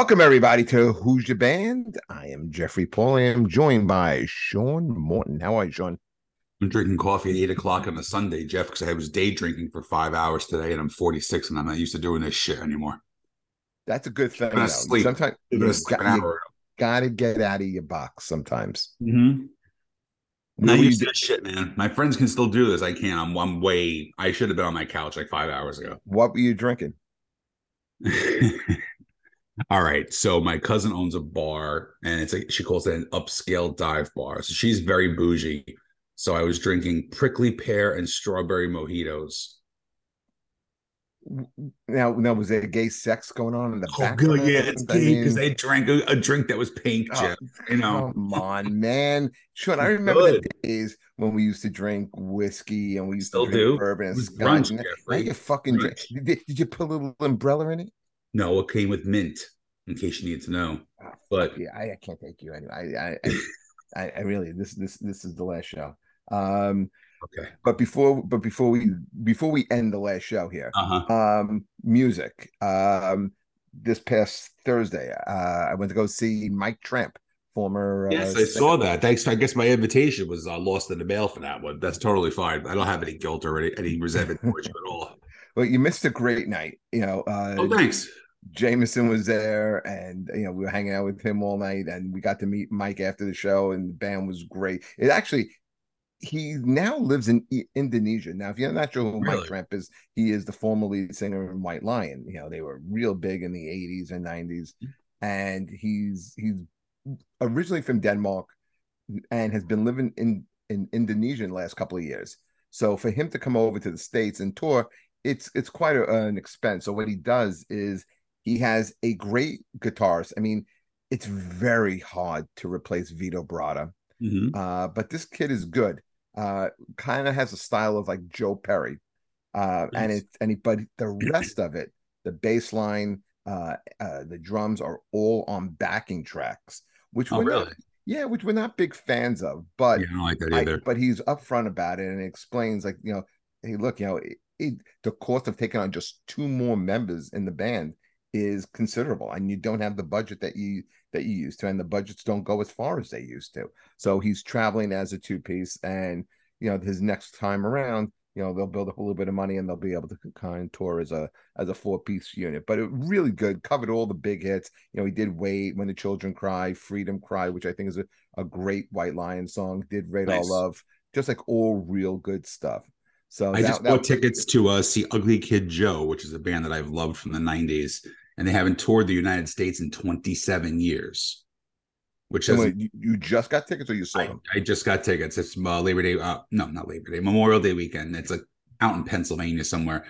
Welcome everybody to Who's Your Band. I am Jeffrey Paul. I am joined by Sean Morton. How are you, Sean? I'm drinking coffee at eight o'clock on a Sunday, Jeff, because I was day drinking for five hours today, and I'm 46, and I'm not used to doing this shit anymore. That's a good thing. I'm sleep. Sometimes you got, to get out of your box. Sometimes. Mm-hmm. Not used to this shit, man. My friends can still do this. I can't. I'm one way. I should have been on my couch like five hours ago. What were you drinking? All right. So my cousin owns a bar, and it's like she calls it an upscale dive bar. So she's very bougie. So I was drinking prickly pear and strawberry mojitos. Now, now was there gay sex going on in the Oh, good. Yeah, it's gay because mean- I drank a, a drink that was pink, Oh, Jeff. You know, Come on, man. Sean, I remember the days when we used to drink whiskey and we used Still to drink do. bourbon It and was Now- Now you fucking drink. Did, did you put a little umbrella in it? No, it came with mint, in case you need to know. Oh, But yeah, I, I can't take you anyway. I, I, I, I really this this this is the last show. Um, okay. but before but before we before we end the last show here, Uh huh. um, music. Um, this past Thursday, uh, I went to go see Mike Tramp, former. Yes, uh, I saw that. Thanks. I guess my invitation was uh, lost in the mail for that one. That's totally fine. I don't have any guilt or any, any resentment towards you at all. Well, you missed a great night. You know, uh, Oh, thanks. Jameson was there, and you know we were hanging out with him all night, and we got to meet Mike after the show, and the band was great. It actually, he now lives in Indonesia. Now, if you're not sure who Mike Tramp is, he is the former lead singer in White Lion. You know, they were real big in the '80s and '90s, and he's he's originally from Denmark and has been living in in Indonesia in the last couple of years. So for him to come over to the states and tour, it's it's quite a, an expense. So what he does is he has a great guitarist. I mean, it's very hard to replace Vito Bratta, Mhm. uh, but this kid is good. Uh, kind of has a style of like Joe Perry, uh, and it and he, but the rest of it, the bass line, uh, uh, the drums are all on backing tracks, which Oh, we're not- yeah, which we're not big fans of, but Yeah, like that I- but he's upfront about it and explains like you know, hey, look, you know, it, it, the cost of taking on just two more members in the band is considerable, and you don't have the budget that you that you used to, and the budgets don't go as far as they used to. So he's traveling as a two piece, and you know, his next time around, you know, they'll build up a little bit of money and they'll be able to kind of tour as a as a four piece unit. But it really good, covered all the big hits. You know, he did "Wait," "When the Children Cry," "Freedom Cry," which I think is a, a great White Lion song. Did "Radar Nice. Love," just like all real good stuff. So I that- just that- bought tickets to uh, see Ugly Kid Joe, which is a band that I've loved from the 90s, and they haven't toured the United States in 27 years, which so has wait, you, you just got tickets or you saw I, them? I just got tickets. It's uh, Labor Day. Uh, no, not Labor Day. Memorial Day weekend. It's like out in Pennsylvania somewhere.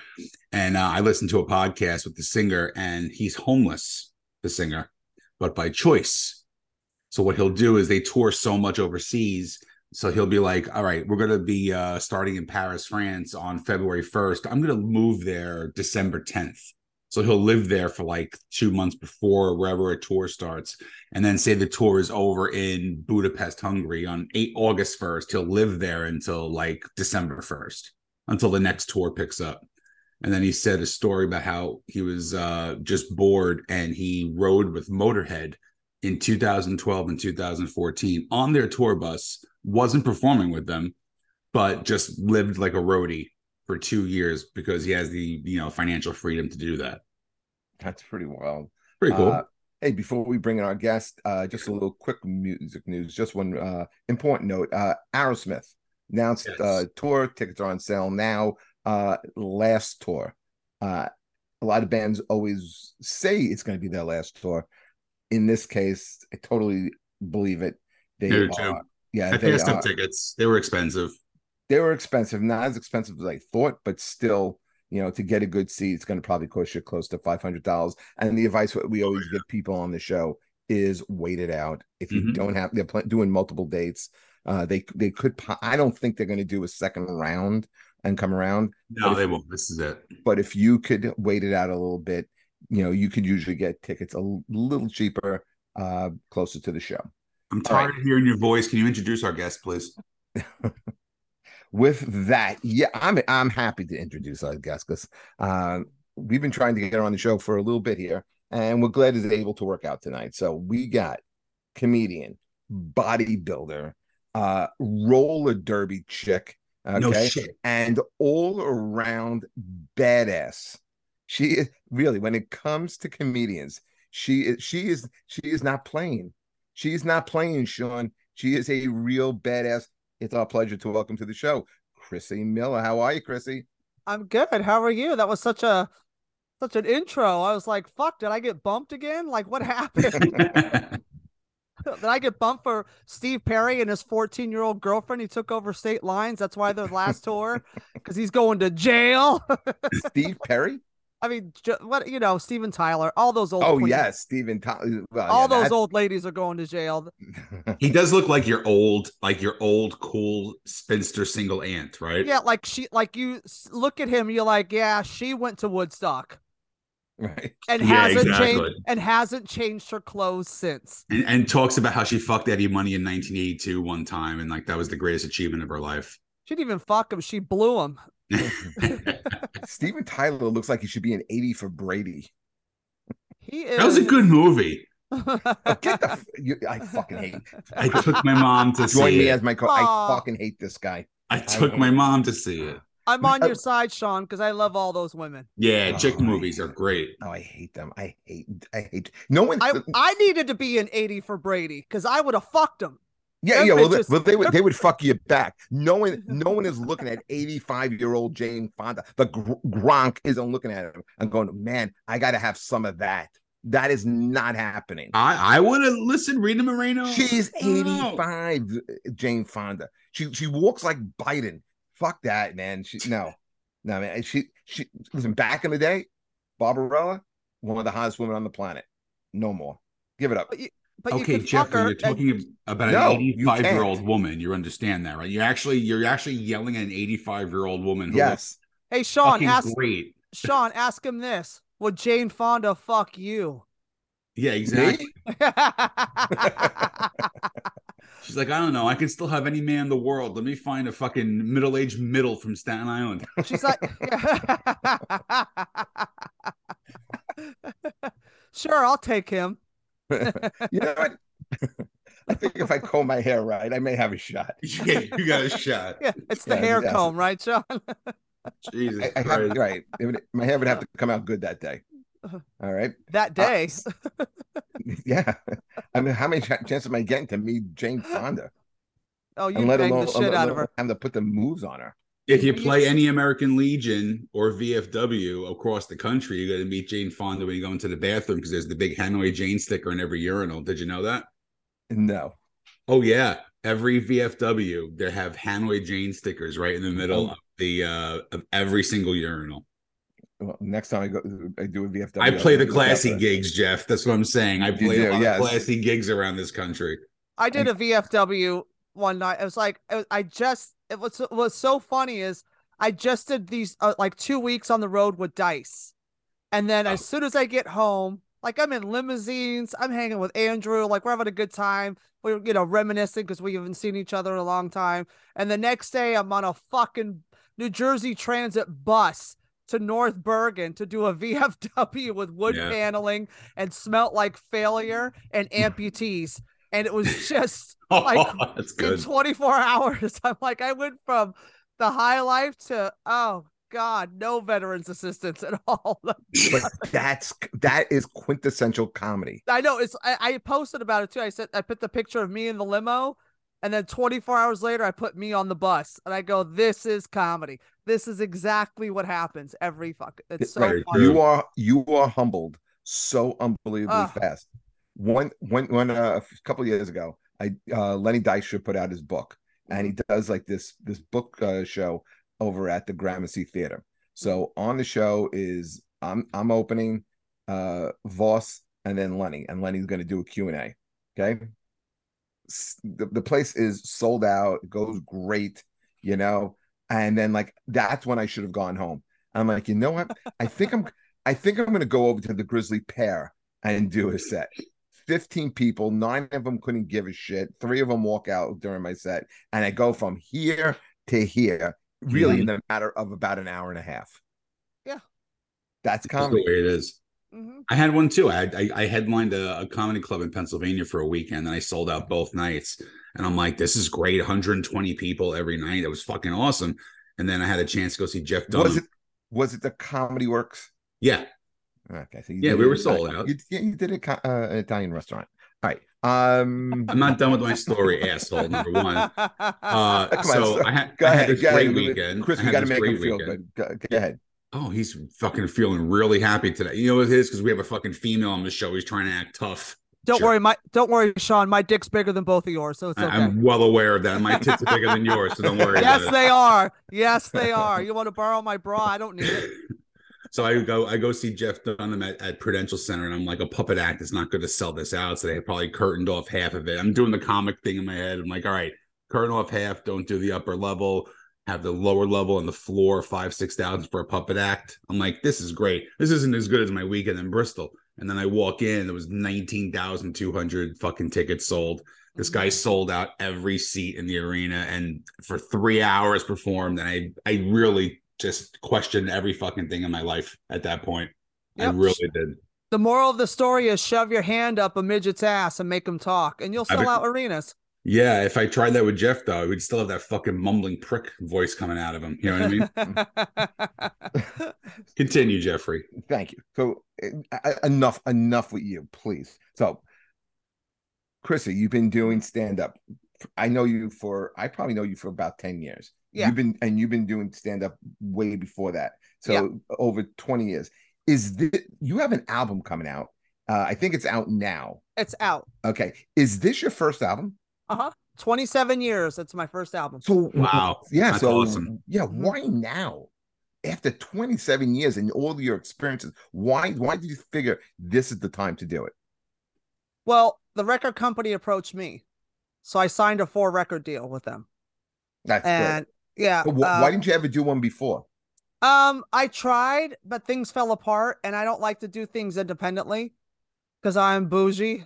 And uh, I listened to a podcast with the singer, and he's homeless, the singer, but by choice. So what he'll do is they tour so much overseas. So he'll be like, "All right, we're gonna be uh, starting in Paris, France, on February first. I'm gonna move there December 10th." So he'll live there for like two months before wherever a tour starts and then say the tour is over in Budapest, Hungary on 8 August 1st. He'll live there until like December 1st, until the next tour picks up. And then he said a story about how he was uh, just bored and he rode with Motorhead in 2012 and 2014 on their tour bus, wasn't performing with them, but just lived like a roadie for two years because he has the you know financial freedom to do that. That's pretty wild. Pretty cool. Uh, hey, before we bring in our guest, uh, just a little quick music news. Just one uh, important note: uh, Aerosmith announced Yes. uh, tour tickets are on sale now. Uh, last tour. Uh, a lot of bands always say it's going to be their last tour. In this case, I totally believe it. They are, yeah, I they passed up tickets. They were expensive. they were expensive, not as expensive as I thought, but still, you know, to get a good seat, it's going to probably cost you close to five hundred dollars. And the advice we always give people on the show is wait it out. If you Mhm. don't have, they're pl- doing multiple dates. Uh, they they could. po- I don't think they're going to do a second round and come around. No, if- they won't. This is it. But if you could wait it out a little bit, you know, you could usually get tickets a little cheaper, uh, closer to the show. I'm All right. tired of hearing your voice. Can you introduce our guest, please? with that, yeah, I'm I'm happy to introduce our guest because uh, we've been trying to get her on the show for a little bit here, and we're glad he's able to work out tonight. So we got comedian, bodybuilder, uh, roller derby chick, okay, No and all around badass. She is really when it comes to comedians, she is she is she is not playing. She is not playing, Sean. She is a real badass. It's our pleasure to welcome to the show, Chrissy Miller. How are you, Chrissy? I'm good. How are you? That was such a such an intro. I was like, fuck, did I get bumped again? Like what happened? did I get bumped for Steve Perry and his 14 year old girlfriend? He took over state lines. That's why their last tour, because he's going to jail. Steve Perry? I mean, what you know, Steven Tyler, all those old Oh queens- yes, Stephen. Tyler. Well, all yeah, those that- old ladies are going to jail. he does look like your old, like your old cool spinster single aunt, right? Yeah, like she, like you look at him, you're like, yeah, she went to Woodstock right. and Yeah, hasn't exactly. changed and hasn't changed her clothes since. And, and talks about how she fucked Eddie Money in 1982 one time, and like that was the greatest achievement of her life. She didn't even fuck him. She blew him. Steven Tyler looks like he should be an 80 for Brady. He is. that was a good movie. Get the f- you, I fucking hate. I took my mom to Join me it. as my co. Aw. I fucking hate this guy. I took my mom to see it. I'm on Uh, your side, Sean, because I love all those women. Yeah, chick Oh, movies are great. Oh, I hate them. I hate. I hate. No one. I I needed to be an 80 for Brady because I would have fucked him. Yeah, them yeah. Well, bitches- they, well, they would. They would fuck you back. No one. No one is looking at 85 year old Jane Fonda. The gr- Gronk isn't looking at him and going, "Man, I got to have some of that." That is not happening. I I would have listened. Rita Moreno. She's No. 85, Jane Fonda. She she walks like Biden. Fuck that, man. She no, no, man. She she listen. Back in the day, Barbarella, one of the hottest women on the planet. No more. Give it up. But you, but you okay, could fuck Jeffrey, her you're and- talking about No, an you 85 year old woman. You understand that, right? You're actually you're actually yelling at an 85 year old woman. Who Yes. Hey, Sean, ask great. Sean, ask him this: Would Jane Fonda fuck you? Yeah, exactly. She's like, I don't know. I can still have any man in the world. Let me find a fucking middle aged middle from Staten Island. She's like, sure, I'll take him. You know what? I think if I comb my hair right, I may have a shot. yeah, you got a shot. Yeah, it's the Yeah, hair yes. comb, right, Sean? Jesus I, I have, right. It would, my hair would have to come out good that day. Uh-huh. All right. that uh, day. Yeah. I mean, how many ch- chances am I getting to meet Jane Fonda? oh, you and let alone the shit let out of alone her. having to put the moves on her. If you You- play any American Legion or VFW across the country, you're going to meet Jane Fonda when you go into the bathroom because there's the big Hanoi Jane sticker in every urinal. Did you know that? No. Oh yeah, every VFW they have Hanoi Jane stickers right in the middle Oh. of the uh of every single urinal. Well, next time I go, I do a VFW. I play the I'll- classy gigs, Jeff. That's what I'm saying. I play do, a lot yes. of classy gigs around this country. I did a VFW one night. It was like it- I just it was was so funny is I just did these uh, like two weeks on the road with Dice, and then as Oh. soon as I get home, like I'm in limousines, I'm hanging with Andrew, like we're having a good time. We're you know reminiscing because we haven't seen each other in a long time. And the next day, I'm on a fucking New Jersey Transit bus to North Bergen to do a VFW with wood Yeah. paneling and smelt like failure and amputees. And it was just Oh, Like, that's in 24 hours. I'm like, I went from the high life to oh god, no veterans assistance at all. But that's that is quintessential comedy. I know it's I, I posted about it too. I said I put the picture of me in the limo, and then 24 hours later I put me on the bus, and I go, "This is comedy. This is exactly what happens every fuck. It's so Right, funny." You are you are humbled so unbelievably Ah. fast. One when when uh, a couple of years ago, I uh, Lenny Dykstra put out his book, and he does like this this book uh, show over at the Gramercy Theater. So on the show is I'm I'm opening uh Vos and then Lenny, and Lenny's going to do a Q and A. Okay, the, the place is sold out, it goes great, you know. And then like that's when I should have gone home. I'm like, you know what? I think I'm I think I'm going to go over to the Grisly Pear and do a set. 15 people, nine of them couldn't give a shit. Three of them walk out during my set. And I go from here to here, really in the matter of about an hour and a half. Yeah. That's That's the comedy. way it is. Mhm. I had one too. I had, I, I headlined a, a comedy club in Pennsylvania for a weekend, and I sold out both nights. And I'm like, this is great. 120 people every night. It was fucking awesome. And then I had a chance to go see Jeff Dunham. Was it was it the Comedy Works? Yeah, Okay, so you Yeah, we were at- sold out. You, yeah, you did a uh, an Italian restaurant. All right. Um, I'm not done with my story, asshole. Number one. Uh, Come on, so so- I had, go I ahead. had this Go great ahead. weekend. Chris, I we had got to make him great feel weekend. good. Go, go ahead. Oh, he's fucking feeling really happy today. You know what it is? Because we have a fucking female on the show. He's trying to act tough. don't Sure. worry, my don't worry, Sean. My dick's bigger than both of yours, so it's I- okay. I'm well aware of that. My tits are bigger than yours, so don't worry yes, about it. they are. Yes, they are. You want to borrow my bra? I don't need it. So I go, I go see Jeff Dunham at, at Prudential Center, and I'm like, a puppet act is not going to sell this out. So they probably curtained off half of it. I'm doing the comic thing in my head. I'm like, all right, curtain off half. Don't do the upper level. Have the lower level and the floor five six thousand for a puppet act. I'm like, this is great. This isn't as good as my weekend in Bristol. And then I walk in, there was nineteen thousand two hundred fucking tickets sold. This guy mm-hmm. sold out every seat in the arena and for three hours performed. And I I really just questioned every fucking thing in my life at that point. I really did. The moral of the story is shove your hand up a midget's ass and make him talk, and you'll I sell bet- out arenas. Yeah, if I tried that with Jeff though, we'd still have that fucking mumbling prick voice coming out of him. You know what I mean? Continue, Jeffrey. Thank you. So uh, uh, enough, enough with you, please. So, Chrissy, you've been doing stand up. I know you for. I probably know you for about ten years. Yeah. You've been and you've been doing stand up way before that. So Yeah. over twenty years. Is this you have an album coming out? Uh, I think it's out now. it's out. Okay. Is this your first album? Uh huh. 27 years. It's my first album. So Wow. yeah. That's so awesome. yeah. Mhm. Why now? After 27 years and all your experiences, why why did you figure this is the time to do it? Well, the record company approached me, so I signed a four record deal with them. That's And yeah. Wh- uh, why didn't you ever do one before? Um, I tried, but things fell apart, and I don't like to do things independently because I'm bougie,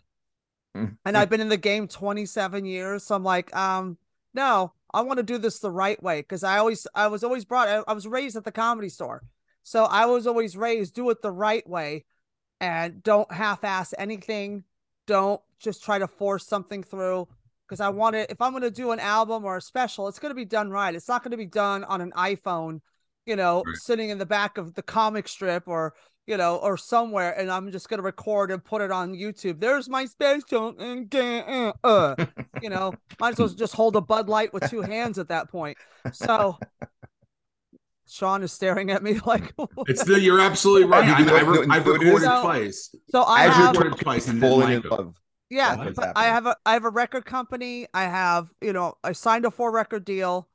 Mm. and I've been in the game 27 years. So I'm like, um, no, I want to do this the right way because I always, I was always brought, I, I was raised at the comedy store, so I was always raised do it the right way, and don't half-ass anything. Don't just try to force something through because I want it. If I'm going to do an album or a special, it's going to be done right. It's not going to be done on an iPhone, you know, Right. sitting in the back of the comic strip or you know, or somewhere, and I'm just going to record and put it on YouTube. There's my special, and ga- uh, you know, might as well just hold a Bud Light with two hands at that point. So. Sean is staring at me like It's the you're absolutely right. I, know- I, re- you know I've what it is? recorded So- twice. so I As you're have recorded twice and then falling in love. Yeah but i have a i have a record company i have you know i signed a four record deal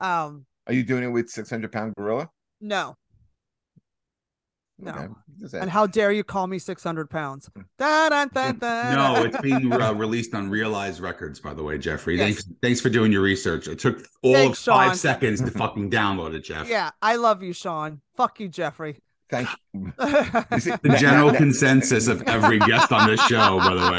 um Are you doing it with 600 pound gorilla? no no Okay, and how dare you call me 600 pounds da, da, da, da, No, it's being uh, released on Realized Records, by the way, Jeffrey. Yes. Thanks, thanks for doing your research. It took all Thanks, of five Sean. seconds to fucking download it, Jeff. yeah i love you sean fuck you jeffrey Thank you. You see, The that- general that- consensus of every guest on this show, by the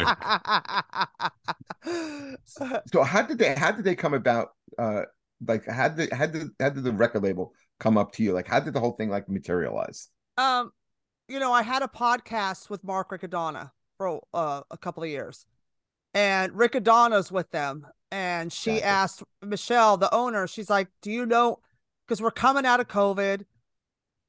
way so how did they how did they come about uh like how did how did how did the record label come up to you like how did the whole thing like materialize um you know i had a podcast with mark riccadonna for uh, a couple of years and riccadonna's with them and she Gotcha. asked michelle the owner she's like do you know because we're coming out of covid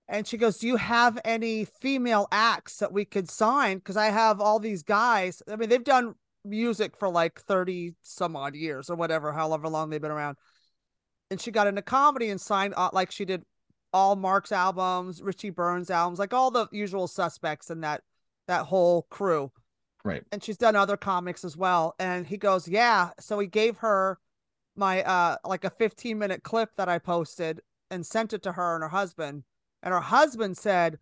and she goes do you have any female acts that we could sign because i have all these guys i mean they've done music for like 30 some odd years or whatever however long they've been around and she got into comedy and signed uh, like she did all Mark's albums, Richie Burns albums, like all the usual suspects in that that whole crew. Right. And she's done other comics as well. And he goes, "Yeah." So he gave her my uh like a 15 minute clip that I posted and sent it to her and her husband. And her husband said,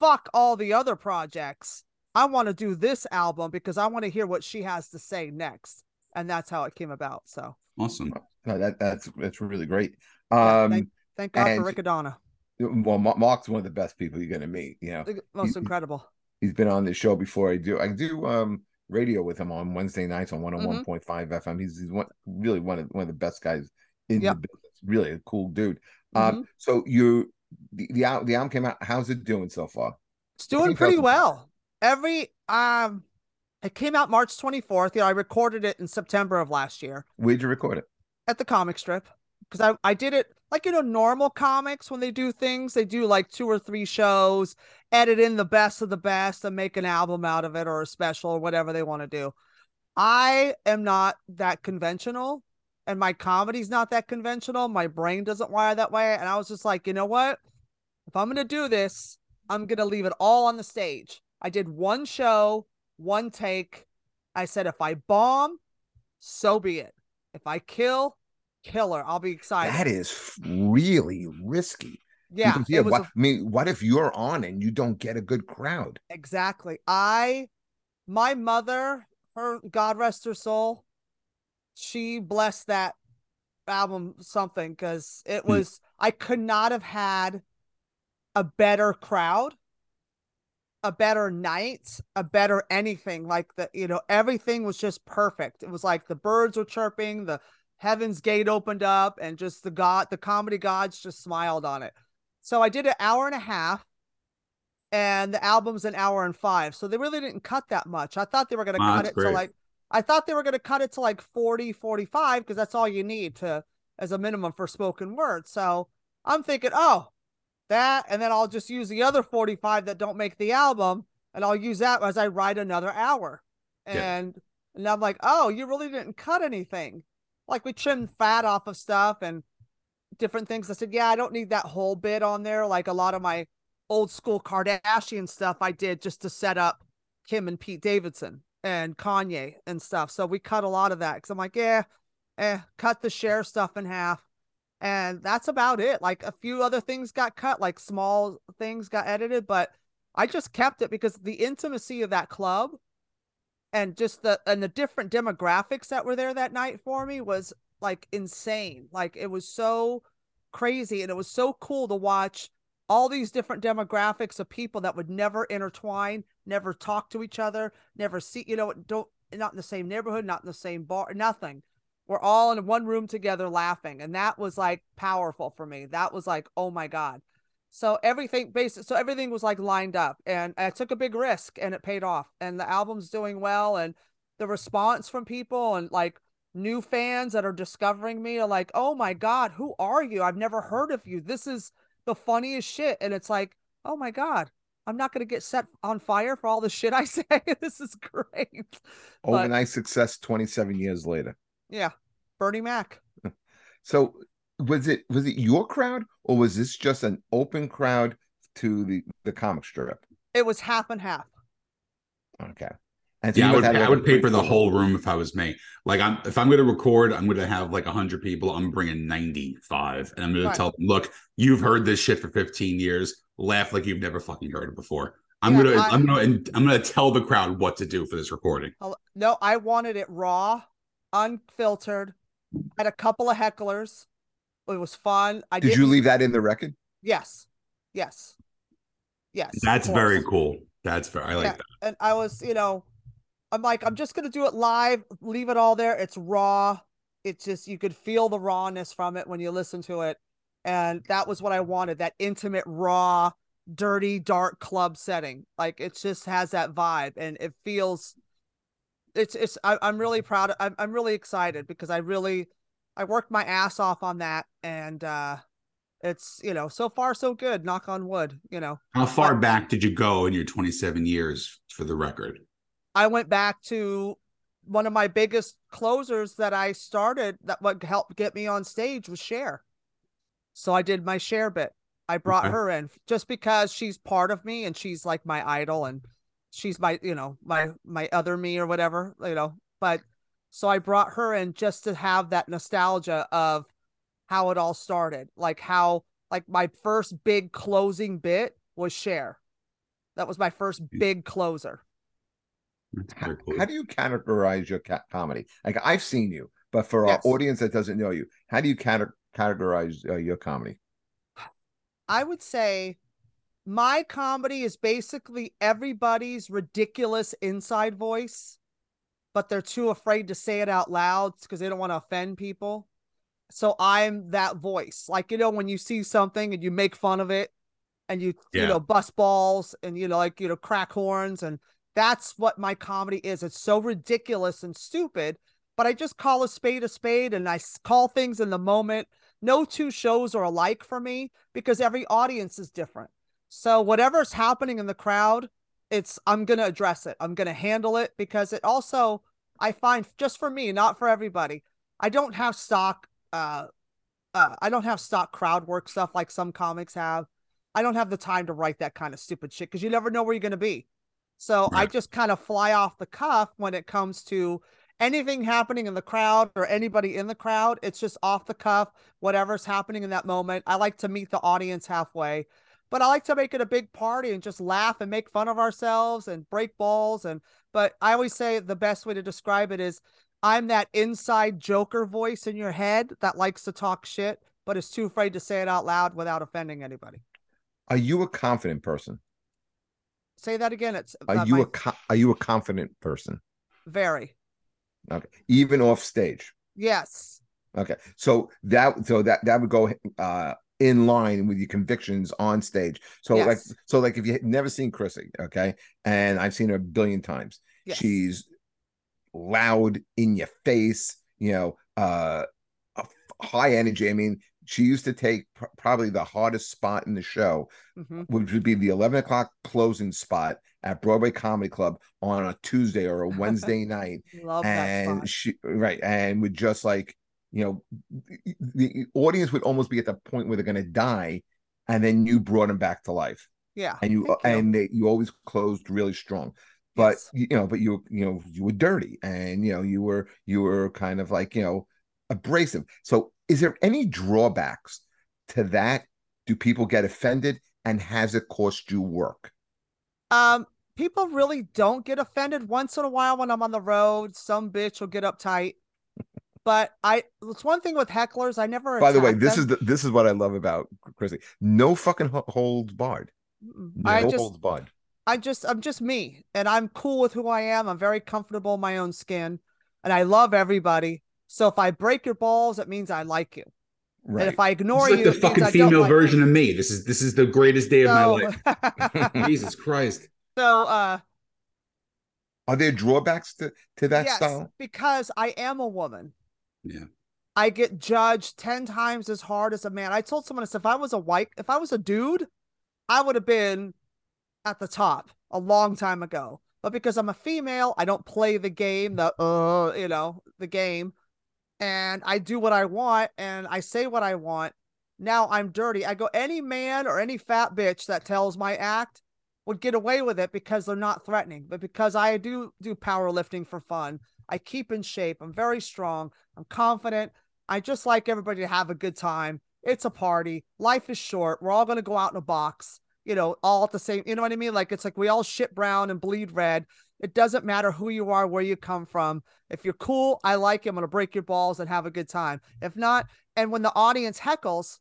"Fuck all the other projects. I want to do this album because I want to hear what she has to say next." And that's how it came about. So Awesome. no that that's that's really great Yeah, um thank, thank God and- for Riccadonna. well mark's one of the best people you're going to meet you know The most he- incredible. he's been on the show before i do i do um radio with him on wednesday nights on Mm-hmm. 101.5 fm he's, he's one really one of one of the best guys in Yep. the business really a cool dude um Mhm. so you the, the, the album came out how's it doing so far It's doing pretty well. Every um it came out March 24th. You know, I recorded it in September of last year. Where'd you record it? At the comic strip. Because I, I did it like you know, normal comics when they do things, they do like two or three shows, edit in the best of the best and make an album out of it or a special or whatever they want to do. I am not that conventional and my comedy's not that conventional. My brain doesn't wire that way. And I was just like, you know what? If I'm going to do this, I'm going to leave it all on the stage. I did one show, one take. I said, if I bomb, so be it. If I kill, killer. I'll be excited. That is really risky. Yeah. Because, yeah what, a, I mean, what if you're on and you don't get a good crowd? Exactly. I, my mother, her God rest her soul, she blessed that album something because it hmm. was, I could not have had a better crowd a better night, a better anything. Like the, you know, everything was just perfect. It was like the birds were chirping, the heaven's gate opened up, and just the god, the comedy gods just smiled on it. So I did an hour and a half, and the album's an hour and five. So they really didn't cut that much. I thought they were going to cut it great. to like, I thought they were going to cut it to like 40, 45, because that's all you need to, as a minimum for spoken word. So I'm thinking, oh, that, and then I'll just use the other 45 that don't make the album, and I'll use that as I write another hour. And, yeah. and I'm like, oh, you really didn't cut anything. Like we trimmed fat off of stuff and different things. I said, yeah, I don't need that whole bit on there. Like a lot of my old school Kardashian stuff I did just to set up Kim and Pete Davidson and Kanye and stuff. So we cut a lot of that because I'm like, yeah, eh, cut the Cher stuff in half and that's about it. Like a few other things got cut, like small things got edited, but I just kept it because the intimacy of that club and just the and the different demographics that were there that night for me was like insane. Like it was so crazy and it was so cool to watch all these different demographics of people that would never intertwine, never talk to each other, never see, you know, don't not in the same neighborhood, not in the same bar, nothing. We're all in one room together laughing and that was like powerful for me. That was like oh my god. So everything basically so everything was like lined up and i took a big risk and it paid off and the album's doing well and the response from people and like new fans that are discovering me are like oh my god who are you? I've never heard of you. This is the funniest shit and it's like oh my god i'm not going to get set on fire for all the shit i say this is great overnight but, success 27 years later yeah, Bernie Mac. So was it was it your crowd or was this just an open crowd to the the comic strip? It was half and half. Okay. And so yeah, I would, I would paper the whole room if I was me. Like I'm, if I'm going to record, I'm going to have like hundred people. I'm bringing 95, and I'm going right. to tell them, look, you've heard this shit for 15 years. Laugh like you've never fucking heard it before. I'm yeah, gonna, I, am gonna, I'm gonna tell the crowd what to do for this recording. No, I wanted it raw unfiltered. I had a couple of hecklers. It was fun. I did you leave that in the record? Yes, yes, yes. That's very cool. That's very. I like yeah. that. And I was, you know, I'm like, I'm just gonna do it live. Leave it all there. It's raw. It's just you could feel the rawness from it when you listen to it, and that was what I wanted. That intimate, raw, dirty, dark club setting. Like it just has that vibe, and it feels it's it's I, am really proud. I'm I'm really excited because I really I worked my ass off on that, and uh it's you know so far so good. Knock on wood. You know. How far but, back did you go in your 27 years for the record? I went back to one of my biggest closers that I started. That what helped get me on stage was Cher. So I did my Cher bit. I brought okay. her in just because she's part of me and she's like my idol and she's my you know my my other me or whatever you know but so i brought her in just to have that nostalgia of how it all started like how like my first big closing bit was Cher that was my first big closer how, how, do you categorize your ca- comedy like i've seen you but for yes. our audience that doesn't know you how do you categorize uh, your comedy i would say my comedy is basically everybody's ridiculous inside voice, but they're too afraid to say it out loud because they don't want to offend people. So I'm that voice. Like, you know, when you see something and you make fun of it and you Yeah. you know bust balls and you know like you know crack horns and that's what my comedy is. It's so ridiculous and stupid, but I just call a spade a spade and I call things in the moment. No two shows are alike for me because every audience is different. So whatever's happening in the crowd, it's I'm going to address it. I'm going to handle it because it also I find just for me, not for everybody. I don't have stock uh uh I don't have stock crowd work stuff like some comics have. I don't have the time to write that kind of stupid shit because you never know where you're going to be. So I just kind of fly off the cuff when it comes to anything happening in the crowd or anybody in the crowd. It's just off the cuff, whatever's happening in that moment. I like to meet the audience halfway, but I like to make it a big party and just laugh and make fun of ourselves and break balls. And, but I always say the best way to describe it is I'm that inside Joker voice in your head that likes to talk shit, but is too afraid to say it out loud without offending anybody. Are you a confident person? Say that again. It's Are uh, you my- a co- are you a confident person? very Okay, even off stage. yes. Okay, so that so that that would go uh in line with your convictions on stage. So like so like if you had never seen Chrissy, okay, and I've seen her a billion times. Yes. She's loud in your face, you know, uh high energy. I mean, she used to take pr- probably the hardest spot in the show, Mhm. which would be the 11 o'clock closing spot at Broadway Comedy Club on a Tuesday or a Wednesday night Love that and she right and would just like you know the, audience would almost be at the point where they're going to die and then you brought them back to life Yeah. and you, thank you. and they, you always closed really strong but Yes. you know but you you know you were dirty and you know you were you were kind of like you know abrasive so is there any drawbacks to that do people get offended and has it cost you work Um, people really don't get offended. Once in a while, when I'm on the road, some bitch will get uptight. But I, it's one thing with hecklers. I never. by the way this them. is the, this is what i love about chrissy no fucking ho- holds barred no I just, holds barred I just, I'm just me, and I'm cool with who I am. I'm very comfortable in my own skin, and I love everybody. So if I break your balls, it means I like you. right And if I It's ignore like you, the it means fucking I don't female like version you. of me. This is this is the greatest day of my life. Jesus Christ. so uh, Are there drawbacks to, to that yes, style? because I am a woman. Yeah. I get judged 10 times as hard as a man. I told someone, I said, if I was a white, if I was a dude, I would have been at the top a long time ago. But because I'm a female, I don't play the game, the, uh, you know, the game. And I do what I want and I say what I want. Now I'm dirty. I go, any man or any fat bitch that tells my act would get away with it because they're not threatening. But because I do do powerlifting for fun, I keep in shape. I'm very strong. I'm confident. I just like everybody to have a good time. It's a party. Life is short. We're all going to go out in a box, you know, all at the same, you know what I mean? Like it's like we all shit brown and bleed red. It doesn't matter who you are, where you come from. If you're cool, I like you. I'm going to break your balls and have a good time. If not, and when the audience heckles,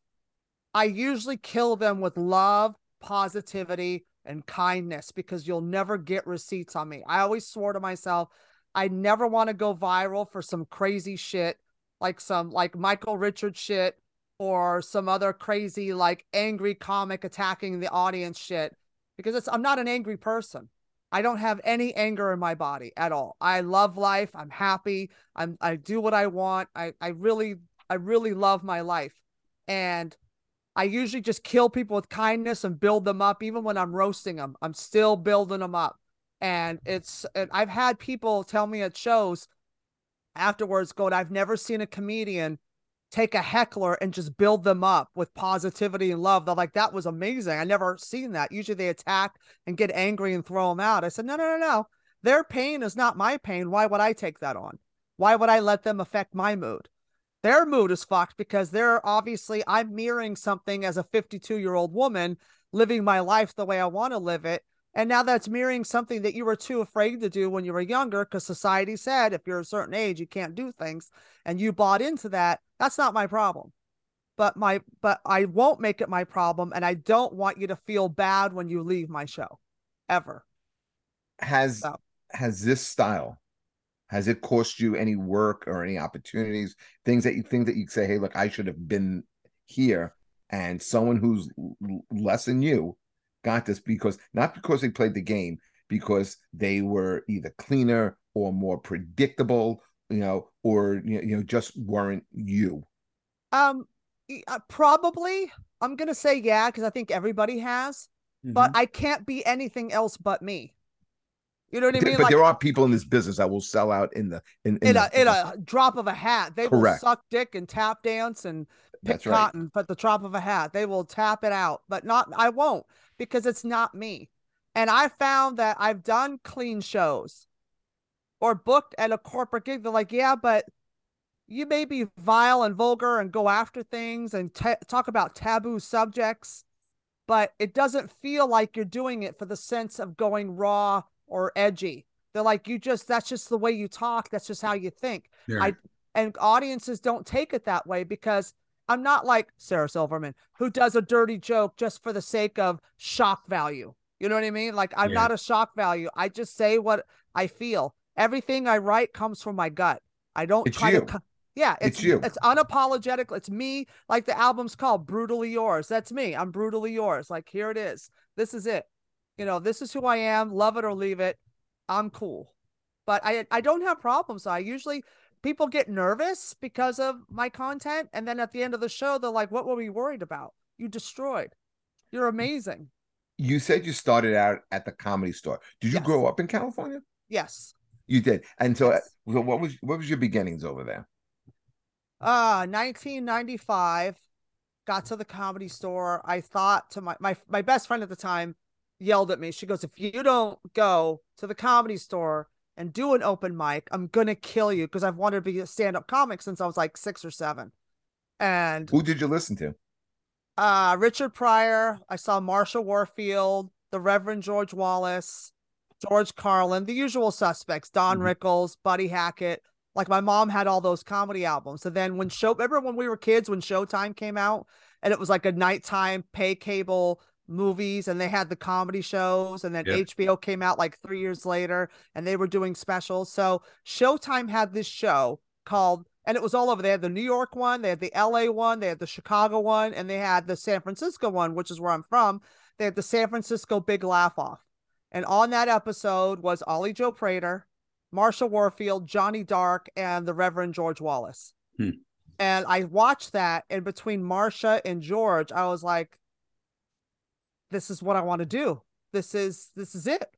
I usually kill them with love, positivity, and kindness because you'll never get receipts on me. I always swore to myself, I never want to go viral for some crazy shit, like some like Michael Richards shit or some other crazy like angry comic attacking the audience shit because it's I'm not an angry person. I don't have any anger in my body at all. I love life. I'm happy. I'm I do what I want. I I really I really love my life. And I usually just kill people with kindness and build them up. Even when I'm roasting them, I'm still building them up. And it's, and I've had people tell me at shows afterwards, going, I've never seen a comedian take a heckler and just build them up with positivity and love. They're like, that was amazing. I never seen that. Usually they attack and get angry and throw them out. I said, no, no, no, no. Their pain is not my pain. Why would I take that on? Why would I let them affect my mood? their mood is fucked because they're obviously I'm mirroring something as a 52 year old woman living my life the way I want to live it. And now that's mirroring something that you were too afraid to do when you were younger because society said if you're a certain age, you can't do things. And you bought into that. That's not my problem. But my but I won't make it my problem. And I don't want you to feel bad when you leave my show. Ever. Has So- has this style has it cost you any work or any opportunities? Things that you think that you say, hey, look, I should have been here, and someone who's l- less than you got this because not because they played the game, because they were either cleaner or more predictable, you know, or you know, just weren't you. Um, uh, probably. I'm gonna say yeah because I think everybody has, mm-hmm. but I can't be anything else but me. You know what I mean? But like, there are people in this business that will sell out in the in, in, in a in a drop of a hat. They Correct. will suck dick and tap dance and pick That's cotton, right. but the drop of a hat. They will tap it out, but not I won't because it's not me. And I found that I've done clean shows or booked at a corporate gig. They're like, yeah, but you may be vile and vulgar and go after things and t- talk about taboo subjects, but it doesn't feel like you're doing it for the sense of going raw or edgy. They're like, you just, that's just the way you talk. That's just how you think. Yeah. I, and audiences don't take it that way because I'm not like Sarah Silverman who does a dirty joke just for the sake of shock value. You know what I mean? Like I'm yeah. not a shock value. I just say what I feel. Everything I write comes from my gut. I don't it's try you. to yeah, it's, it's you. It's unapologetic. It's me. Like the album's called Brutally Yours. That's me. I'm brutally yours. Like here it is. This is it. You know, this is who I am. Love it or leave it. I'm cool. But I I don't have problems. I usually people get nervous because of my content and then at the end of the show they're like what were we worried about? You destroyed. You're amazing. You said you started out at the comedy store. Did you yes. grow up in California? Yes. You did. And so, yes. so what was what was your beginnings over there? Uh 1995 got to the comedy store. I thought to my my my best friend at the time yelled at me. She goes, "If you don't go to the comedy store and do an open mic, I'm gonna kill you because I've wanted to be a stand-up comic since I was like 6 or 7." And Who did you listen to? Uh Richard Pryor, I saw Marsha Warfield, the Reverend George Wallace, George Carlin, the usual suspects, Don mm-hmm. Rickles, Buddy Hackett. Like my mom had all those comedy albums. So then when show remember when we were kids when Showtime came out and it was like a nighttime pay cable movies and they had the comedy shows and then yep. HBO came out like 3 years later and they were doing specials. So Showtime had this show called and it was all over. They had the New York one, they had the LA one, they had the Chicago one, and they had the San Francisco one, which is where I'm from. They had the San Francisco Big Laugh Off. And on that episode was Ollie Joe Prater, Marsha Warfield, Johnny Dark, and the Reverend George Wallace. Hmm. And I watched that, and between Marsha and George, I was like, "This is what I want to do. This is this is it."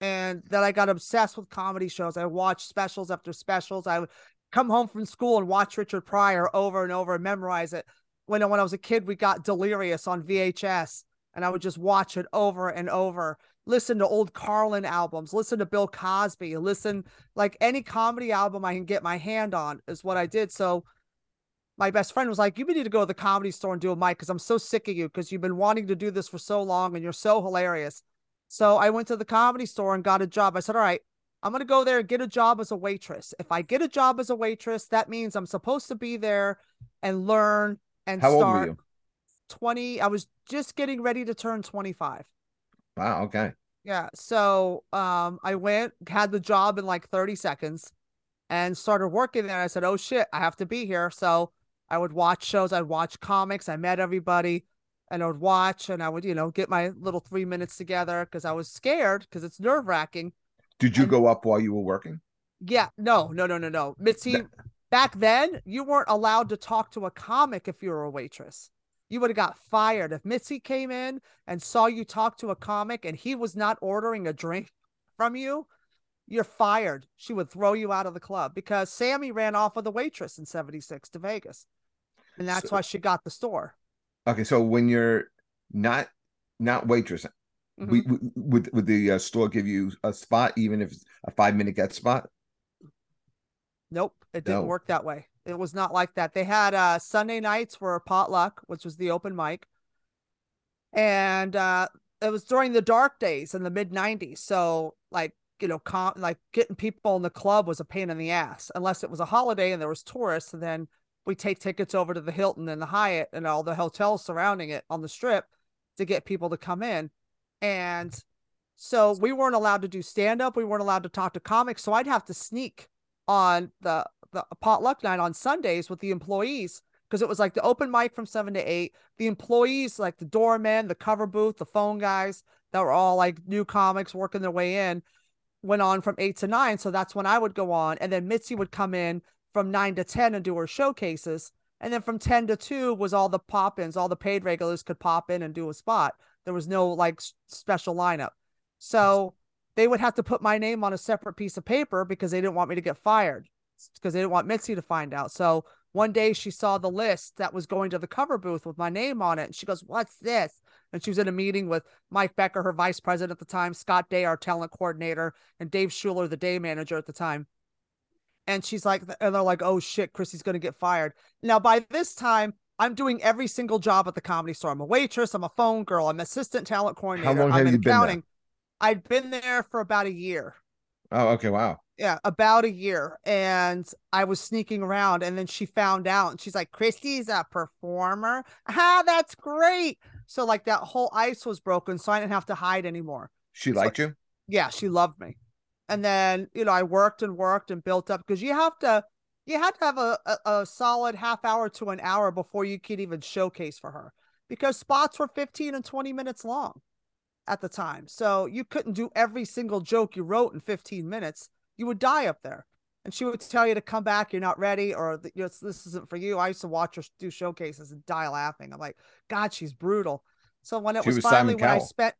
And then I got obsessed with comedy shows. I watched specials after specials. I would come home from school and watch Richard Pryor over and over and memorize it. When when I was a kid, we got Delirious on VHS, and I would just watch it over and over listen to old Carlin albums, listen to Bill Cosby, listen like any comedy album I can get my hand on is what I did. So my best friend was like, You need to go to the comedy store and do a mic because I'm so sick of you because you've been wanting to do this for so long and you're so hilarious. So I went to the comedy store and got a job. I said, All right, I'm going to go there and get a job as a waitress. If I get a job as a waitress, that means I'm supposed to be there and learn and How start. Old were you? 20. I was just getting ready to turn 25. Wow. Okay. Yeah. So um, I went, had the job in like 30 seconds and started working there. I said, oh shit, I have to be here. So I would watch shows, I'd watch comics, I met everybody and I would watch and I would, you know, get my little three minutes together because I was scared because it's nerve wracking. Did you and, go up while you were working? Yeah. No, no, no, no, no. Mitzi, back then you weren't allowed to talk to a comic if you were a waitress you would have got fired. If Mitzi came in and saw you talk to a comic and he was not ordering a drink from you, you're fired. She would throw you out of the club because Sammy ran off with a waitress in 76 to Vegas. And that's so, why she got the store. Okay, so when you're not not waitress, mm-hmm. we, would would the uh, store give you a spot even if it's a 5 minute get spot? Nope, it didn't no. work that way. It was not like that. They had uh Sunday nights were potluck, which was the open mic. And uh it was during the dark days in the mid 90s. So like, you know, com- like getting people in the club was a pain in the ass unless it was a holiday and there was tourists and then we take tickets over to the Hilton and the Hyatt and all the hotels surrounding it on the strip to get people to come in. And so we weren't allowed to do stand up. We weren't allowed to talk to comics. So I'd have to sneak on the the potluck night on Sundays with the employees because it was like the open mic from seven to eight. The employees, like the doorman, the cover booth, the phone guys that were all like new comics working their way in, went on from eight to nine. So that's when I would go on. And then Mitzi would come in from nine to 10 and do her showcases. And then from 10 to 2 was all the pop ins, all the paid regulars could pop in and do a spot. There was no like special lineup. So they would have to put my name on a separate piece of paper because they didn't want me to get fired because they didn't want Mitzi to find out. So one day she saw the list that was going to the cover booth with my name on it. And she goes, What's this? And she was in a meeting with Mike Becker, her vice president at the time, Scott Day, our talent coordinator, and Dave Schuler, the day manager at the time and she's like and they're like oh shit chrissy's gonna get fired now by this time i'm doing every single job at the comedy store i'm a waitress i'm a phone girl i'm assistant talent coordinator How long i'm have in you been accounting there? i'd been there for about a year Oh, okay. Wow. yeah about a year and i was sneaking around and then she found out and she's like christy's a performer ah that's great so like that whole ice was broken so i didn't have to hide anymore She liked you? yeah, she loved me. And then, you know, I worked and worked and built up because you have to, you had to have a, a, a solid half hour to an hour before you could even showcase for her because spots were 15 and 20 minutes long at the time. So you couldn't do every single joke you wrote in 15 minutes. You would die up there. And she would tell you to come back, you're not ready, or you know, this isn't for you. I used to watch her do showcases and die laughing. I'm like, God, she's brutal. So when it was, was finally Simon when I spent,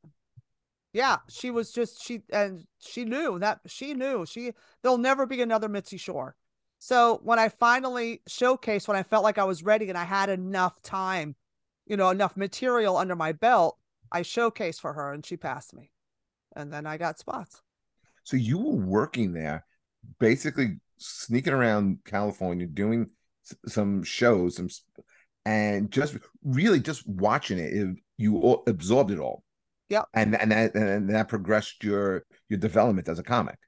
yeah, she was just she and she knew that she knew she there'll never be another Mitzi Shore. So when I finally showcased, when I felt like I was ready and I had enough time, you know, enough material under my belt, I showcased for her and she passed me. And then I got spots. So you were working there, basically sneaking around California, doing some shows, some, and just really just watching it. it- you all absorbed it all. Yep. And and that and that progressed your your development as a comic,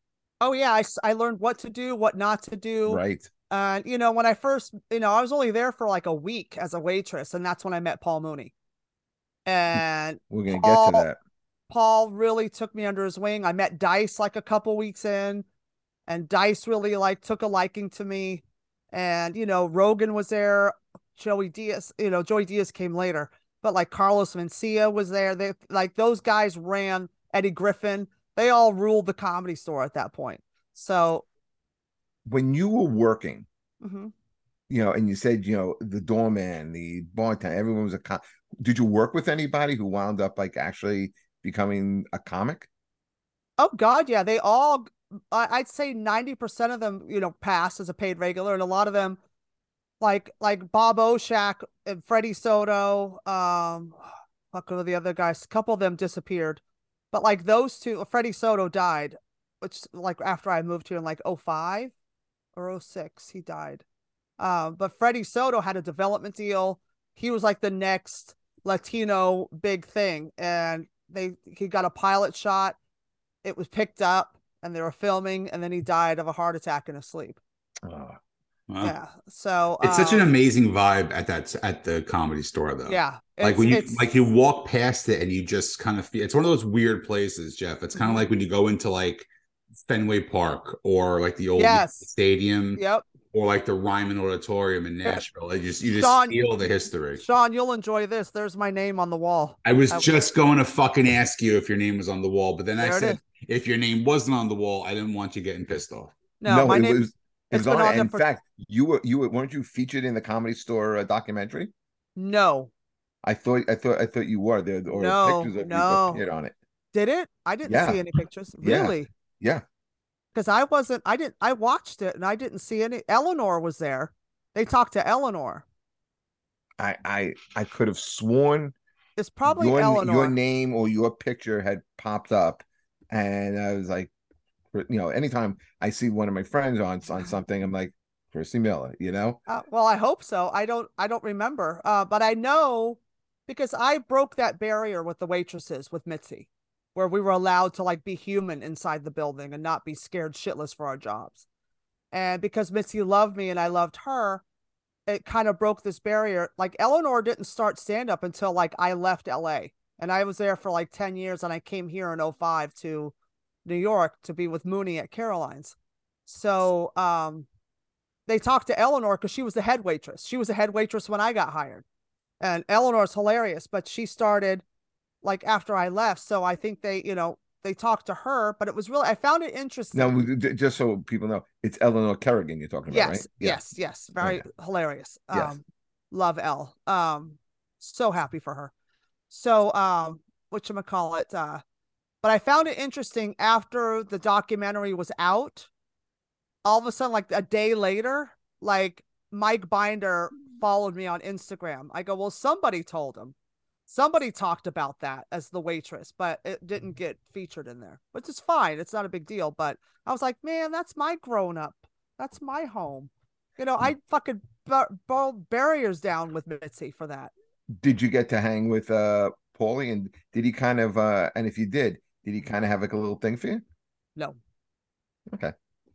Oh yeah, I, I learned what to do, what not to do. right? And you know, when I first, you know, I was only there for like a week as a waitress, and that's when I met Paul Mooney. And We're gonna get to that. Paul really took me under his wing. I met Dice like a couple weeks in, and Dice really like took a liking to me. And you know, Rogan was there, Joey Diaz, you know, Joey Diaz came later, but like Carlos Mencia was there. They like those guys ran Eddie Griffin. They all ruled the comedy store at that point. So, When you were working, mhm. you know, and you said, you know, the doorman, the bartender, everyone was a com- did you work with anybody who wound up like actually becoming a comic? Oh God, yeah. They all I- I'd say 90% of them, you know, passed as a paid regular, and a lot of them like like Bob Oschack and Freddie Soto, um fuck are the other guys? A couple of them disappeared. But like those two, Freddie Soto died, which like after I moved here in like 05 or 06, he died. Um, but Freddie Soto had a development deal. He was like the next Latino big thing. And they he got a pilot shot. It was picked up and they were filming, and then he died of a heart attack in his sleep. Wow. Yeah. So It's such an um, amazing vibe at that at the comedy store though. yeah. Like when you like you walk past it and you just kind of feel it's one of those weird places, Jeff. It's kind of Mhm. like when you go into like Fenway Park or like the old Yes. stadium Yep. or like the Ryman Auditorium in Yeah. Nashville. It just you just Sean- feel the history. Sean, you'll enjoy this. There's my name on the wall. I was I- just going to fucking ask you if your name was on the wall, but then I There it said is. if your name wasn't on the wall, I didn't want you getting pissed off. No, my name. was it it's was been on. In for- fact, you were you were weren't you featured in the comedy store uh, documentary? No. I thought I thought I thought you were there or No, pictures of no. you appeared on it. Did it? I didn't Yeah. see any pictures. Really? Yeah. Because I wasn't. I didn't. I watched it and I didn't see any. Eleanor was there. They talked to Eleanor. I I I could have sworn It's probably your, Eleanor. your name or your picture had popped up, and I was like, you know, anytime I see one of my friends on on something, I'm like, Chrissy Miller, you know. Uh, well, I hope so. I don't. I don't remember. Uh, but I know because I broke that barrier with the waitresses with Mitzi, where we were allowed to like be human inside the building and not be scared shitless for our jobs. And because Mitzi loved me and I loved her, it kind of broke this barrier. Like Eleanor didn't start stand up until like I left LA, and I was there for like ten years, and I came here in 05 to New York to be with Mooney at Caroline's. So, um, they talked to Eleanor because she was the head waitress. She was the head waitress when I got hired. And Eleanor's hilarious, but she started like after I left. So I think they, you know, they talked to her, but it was really I found it interesting. Now, just so people know, it's Eleanor Kerrigan you're talking about, yes, right? Yeah. yes, yes. Very hilarious. Yes. Um love Elle. Um so happy for her. So um call it uh but I found it interesting after the documentary was out. All of a sudden, like a day later, like Mike Binder followed me on Instagram. I go, well, somebody told him. Somebody talked about that as the waitress, but it didn't get featured in there, which is fine. It's not a big deal. But I was like, man, that's my grown up. That's my home. You know, I fucking bar- bar- barriers down with Mitzi for that. Did you get to hang with uh Paulie and did he kind of uh and if you did, did he kind of have like a little thing for you? No. Okay.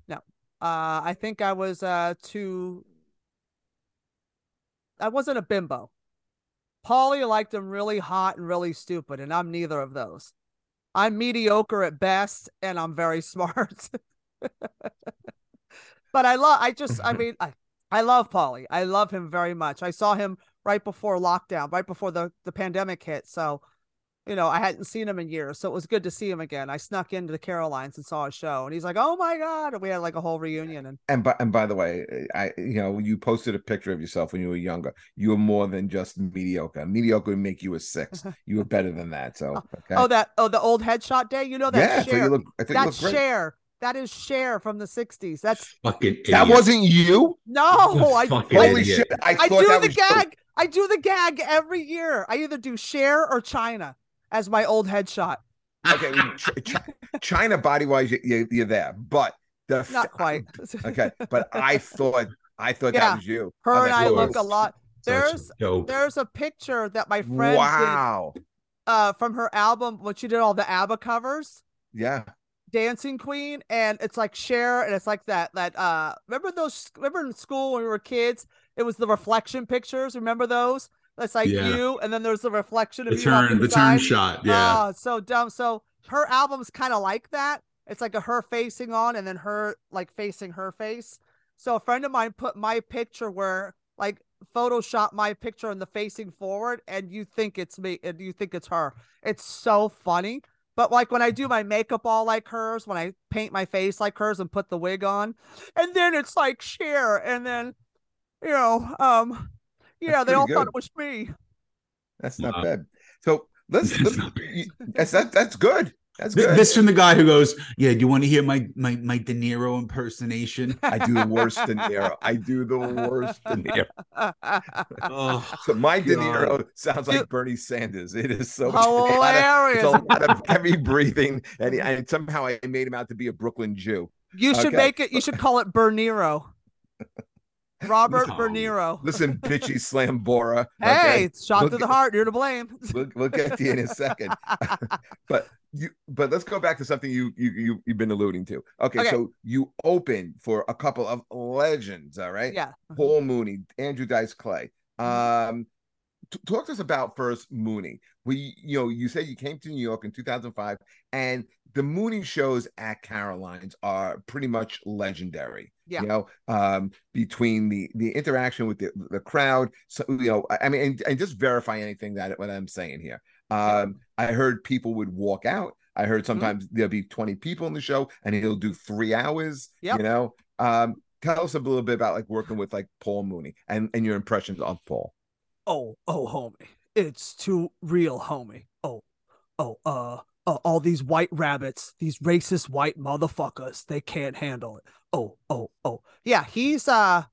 No. Uh, I think I was uh too. I wasn't a bimbo. Paulie liked him really hot and really stupid, and I'm neither of those. I'm mediocre at best, and I'm very smart. but I love. I just. I mean, I. I love Paulie. I love him very much. I saw him right before lockdown, right before the the pandemic hit. So you know, I hadn't seen him in years, so it was good to see him again. I snuck into the Carolines and saw a show, and he's like, "Oh my god!" And we had like a whole reunion. And And by and by the way, I you know you posted a picture of yourself when you were younger. You were more than just mediocre. Mediocre would make you a six. You were better than that. So oh, okay. oh, that oh the old headshot day. You know that yeah, so Cher. you look. I think that's Cher. That is Cher from the '60s. That's Fucking That wasn't you. no. I Holy idiot. shit! I, I do that the was you. gag. I do the gag every year. I either do Cher or China as my old headshot. Okay, Ch- Ch- China body wise, you, you're there, but the Not quite. Okay, but I thought I thought Yeah. that was you. Her and like, I look a lot. There's there's a picture that my friend did Wow. uh from her album when she did all the ABBA covers. Yeah. Dancing Queen, and it's like Cher, and it's like that. That uh, remember those? Remember in school when we were kids, it was the reflection pictures. Remember those? It's like Yeah. you, and then there's the reflection of the you. turn, the turn shot. Yeah. Oh, so dumb. So her album's kind of like that. It's like a her facing on, and then her like facing her face. So a friend of mine put my picture where like Photoshop my picture in the facing forward, and you think it's me, and you think it's her. It's so funny. But like when I do my makeup all like hers, when I paint my face like hers and put the wig on, and then it's like Cher, and then you know, um, yeah, they all good. thought it was me. That's not Wow. bad. So let's, That's let's not bad. you- that's that, that's good. That's good. This from the guy who goes, "Yeah, do you want to hear my my my De Niro impersonation?" I do the worst De Niro. I do the worst De Niro. oh, So my De oh, God. Niro sounds like Dude. Bernie Sanders. It is so it's a lot of- Hilarious. It's a lot of heavy breathing, and, he- and somehow I made him out to be a Brooklyn Jew. You should Okay. make it. You should call it Bernero. Robert No. Bernero. Listen, bitchy slam Bora. Hey, okay? it's shot Look to the at- heart. You're to blame. We'll, we'll get to you in a second. but you but let's go back to something you you, you you've been alluding to. Okay, Okay. so you opened for a couple of legends, all right? yeah. Paul Mooney, Andrew Dice Clay. Um, t- talk to us about first Mooney. We, you know, you said you came to New York in 2005, and the Mooney shows at Caroline's are pretty much legendary. Yeah. You know, um, between the the interaction with the the crowd, so you know, I mean, and, and just verify anything that what I'm saying here. Um, I heard people would walk out. I heard sometimes there'll be 20 people in the show, and he'll do three hours. Yep. You know, um, tell us a little bit about like working with like Paul Mooney and and your impressions of Paul. Oh, oh, homie, it's too real, homie. Oh, oh, uh, uh, all these white rabbits, these racist white motherfuckers, they can't handle it. Oh, oh, oh, yeah. He's uh,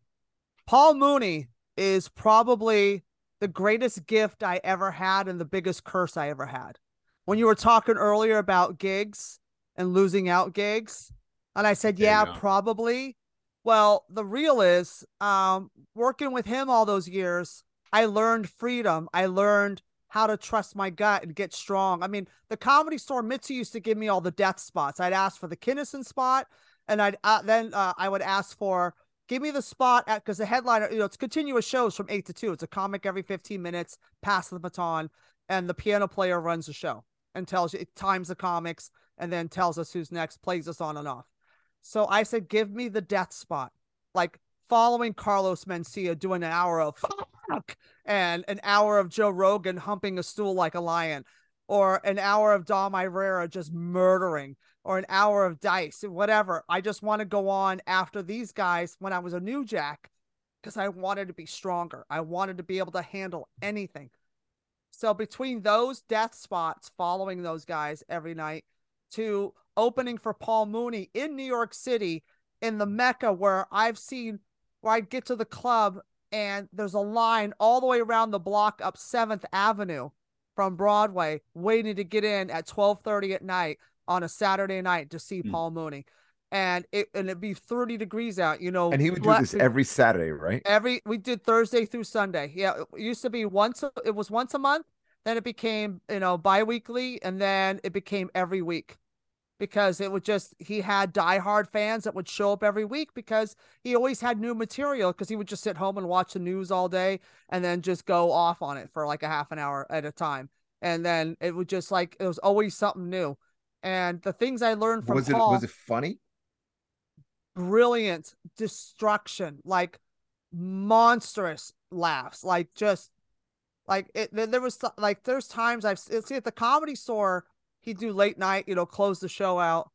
Paul Mooney is probably the greatest gift I ever had and the biggest curse I ever had. When you were talking earlier about gigs and losing out gigs, and I said, There yeah, probably. Well, the real is um, working with him all those years. I learned freedom. I learned how to trust my gut and get strong. I mean, the comedy store Mitzi used to give me all the death spots. I'd ask for the Kinison spot, and I'd uh, then uh, I would ask for give me the spot at because the headliner, you know, it's continuous shows from eight to two. It's a comic every fifteen minutes, pass the baton, and the piano player runs the show and tells you it times the comics and then tells us who's next, plays us on and off. So I said, give me the death spot, like following Carlos Mencia doing an hour of fuck and an hour of Joe Rogan humping a stool like a lion, or an hour of Dom Irrera just murdering, or an hour of Dice, whatever. I just want to go on after these guys when I was a new Jack because I wanted to be stronger. I wanted to be able to handle anything. So between those death spots following those guys every night to opening for Paul Mooney in New York City in the Mecca where I've seen where I'd get to the club and there's a line all the way around the block up 7th Avenue from Broadway waiting to get in at 12:30 at night on a Saturday night to see mm. Paul Mooney. And it and it'd be 30 degrees out, you know. And he would do this every Saturday, right? Every we did Thursday through Sunday. Yeah, it used to be once it was once a month, then it became, you know, bi-weekly and then it became every week because it would just he had diehard fans that would show up every week because he always had new material because he would just sit home and watch the news all day and then just go off on it for like a half an hour at a time. And then it would just like it was always something new. And the things i learned from was Paul, it was it funny? Brilliant destruction like monstrous laughs like just like it there was like there's times i've see at the comedy store he'd do late night, you know, close the show out.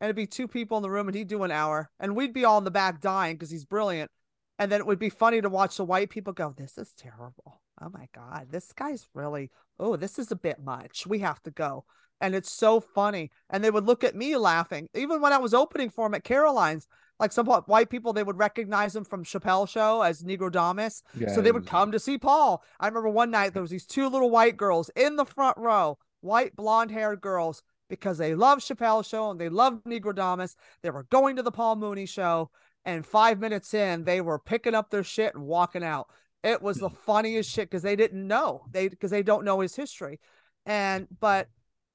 And it'd be two people in the room and he'd do an hour. And we'd be all in the back dying because he's brilliant. And then it would be funny to watch the white people go, This is terrible. Oh my God. This guy's really, oh, this is a bit much. We have to go. And it's so funny. And they would look at me laughing. Even when I was opening for him at Caroline's, like some white people, they would recognize him from Chappelle show as Negrodamus. Yeah, so they would come to see Paul. I remember one night there was these two little white girls in the front row white blonde haired girls because they love Chappelle show and they love Negrodamus. They were going to the Paul Mooney show, and five minutes in, they were picking up their shit and walking out. It was the funniest shit because they didn't know they because they don't know his history. And but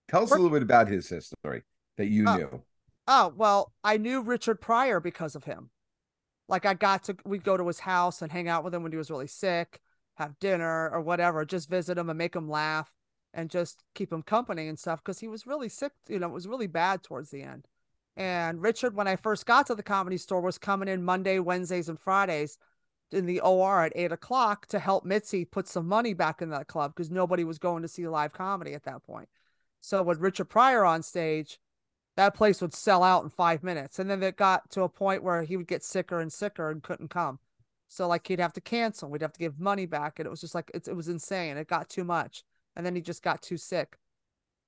tell us a little bit about his history that you uh, knew. Oh well, I knew Richard Pryor because of him. Like I got to we'd go to his house and hang out with him when he was really sick, have dinner or whatever, just visit him and make him laugh and just keep him company and stuff because he was really sick. You know, it was really bad towards the end. And Richard, when I first got to the comedy store, was coming in Monday, Wednesdays, and Fridays in the OR at eight o'clock to help Mitzi put some money back in that club because nobody was going to see live comedy at that point. So with Richard Pryor on stage, that place would sell out in five minutes. And then it got to a point where he would get sicker and sicker and couldn't come. So like he'd have to cancel. We'd have to give money back. And it was just like, it, it was insane. It got too much and then he just got too sick.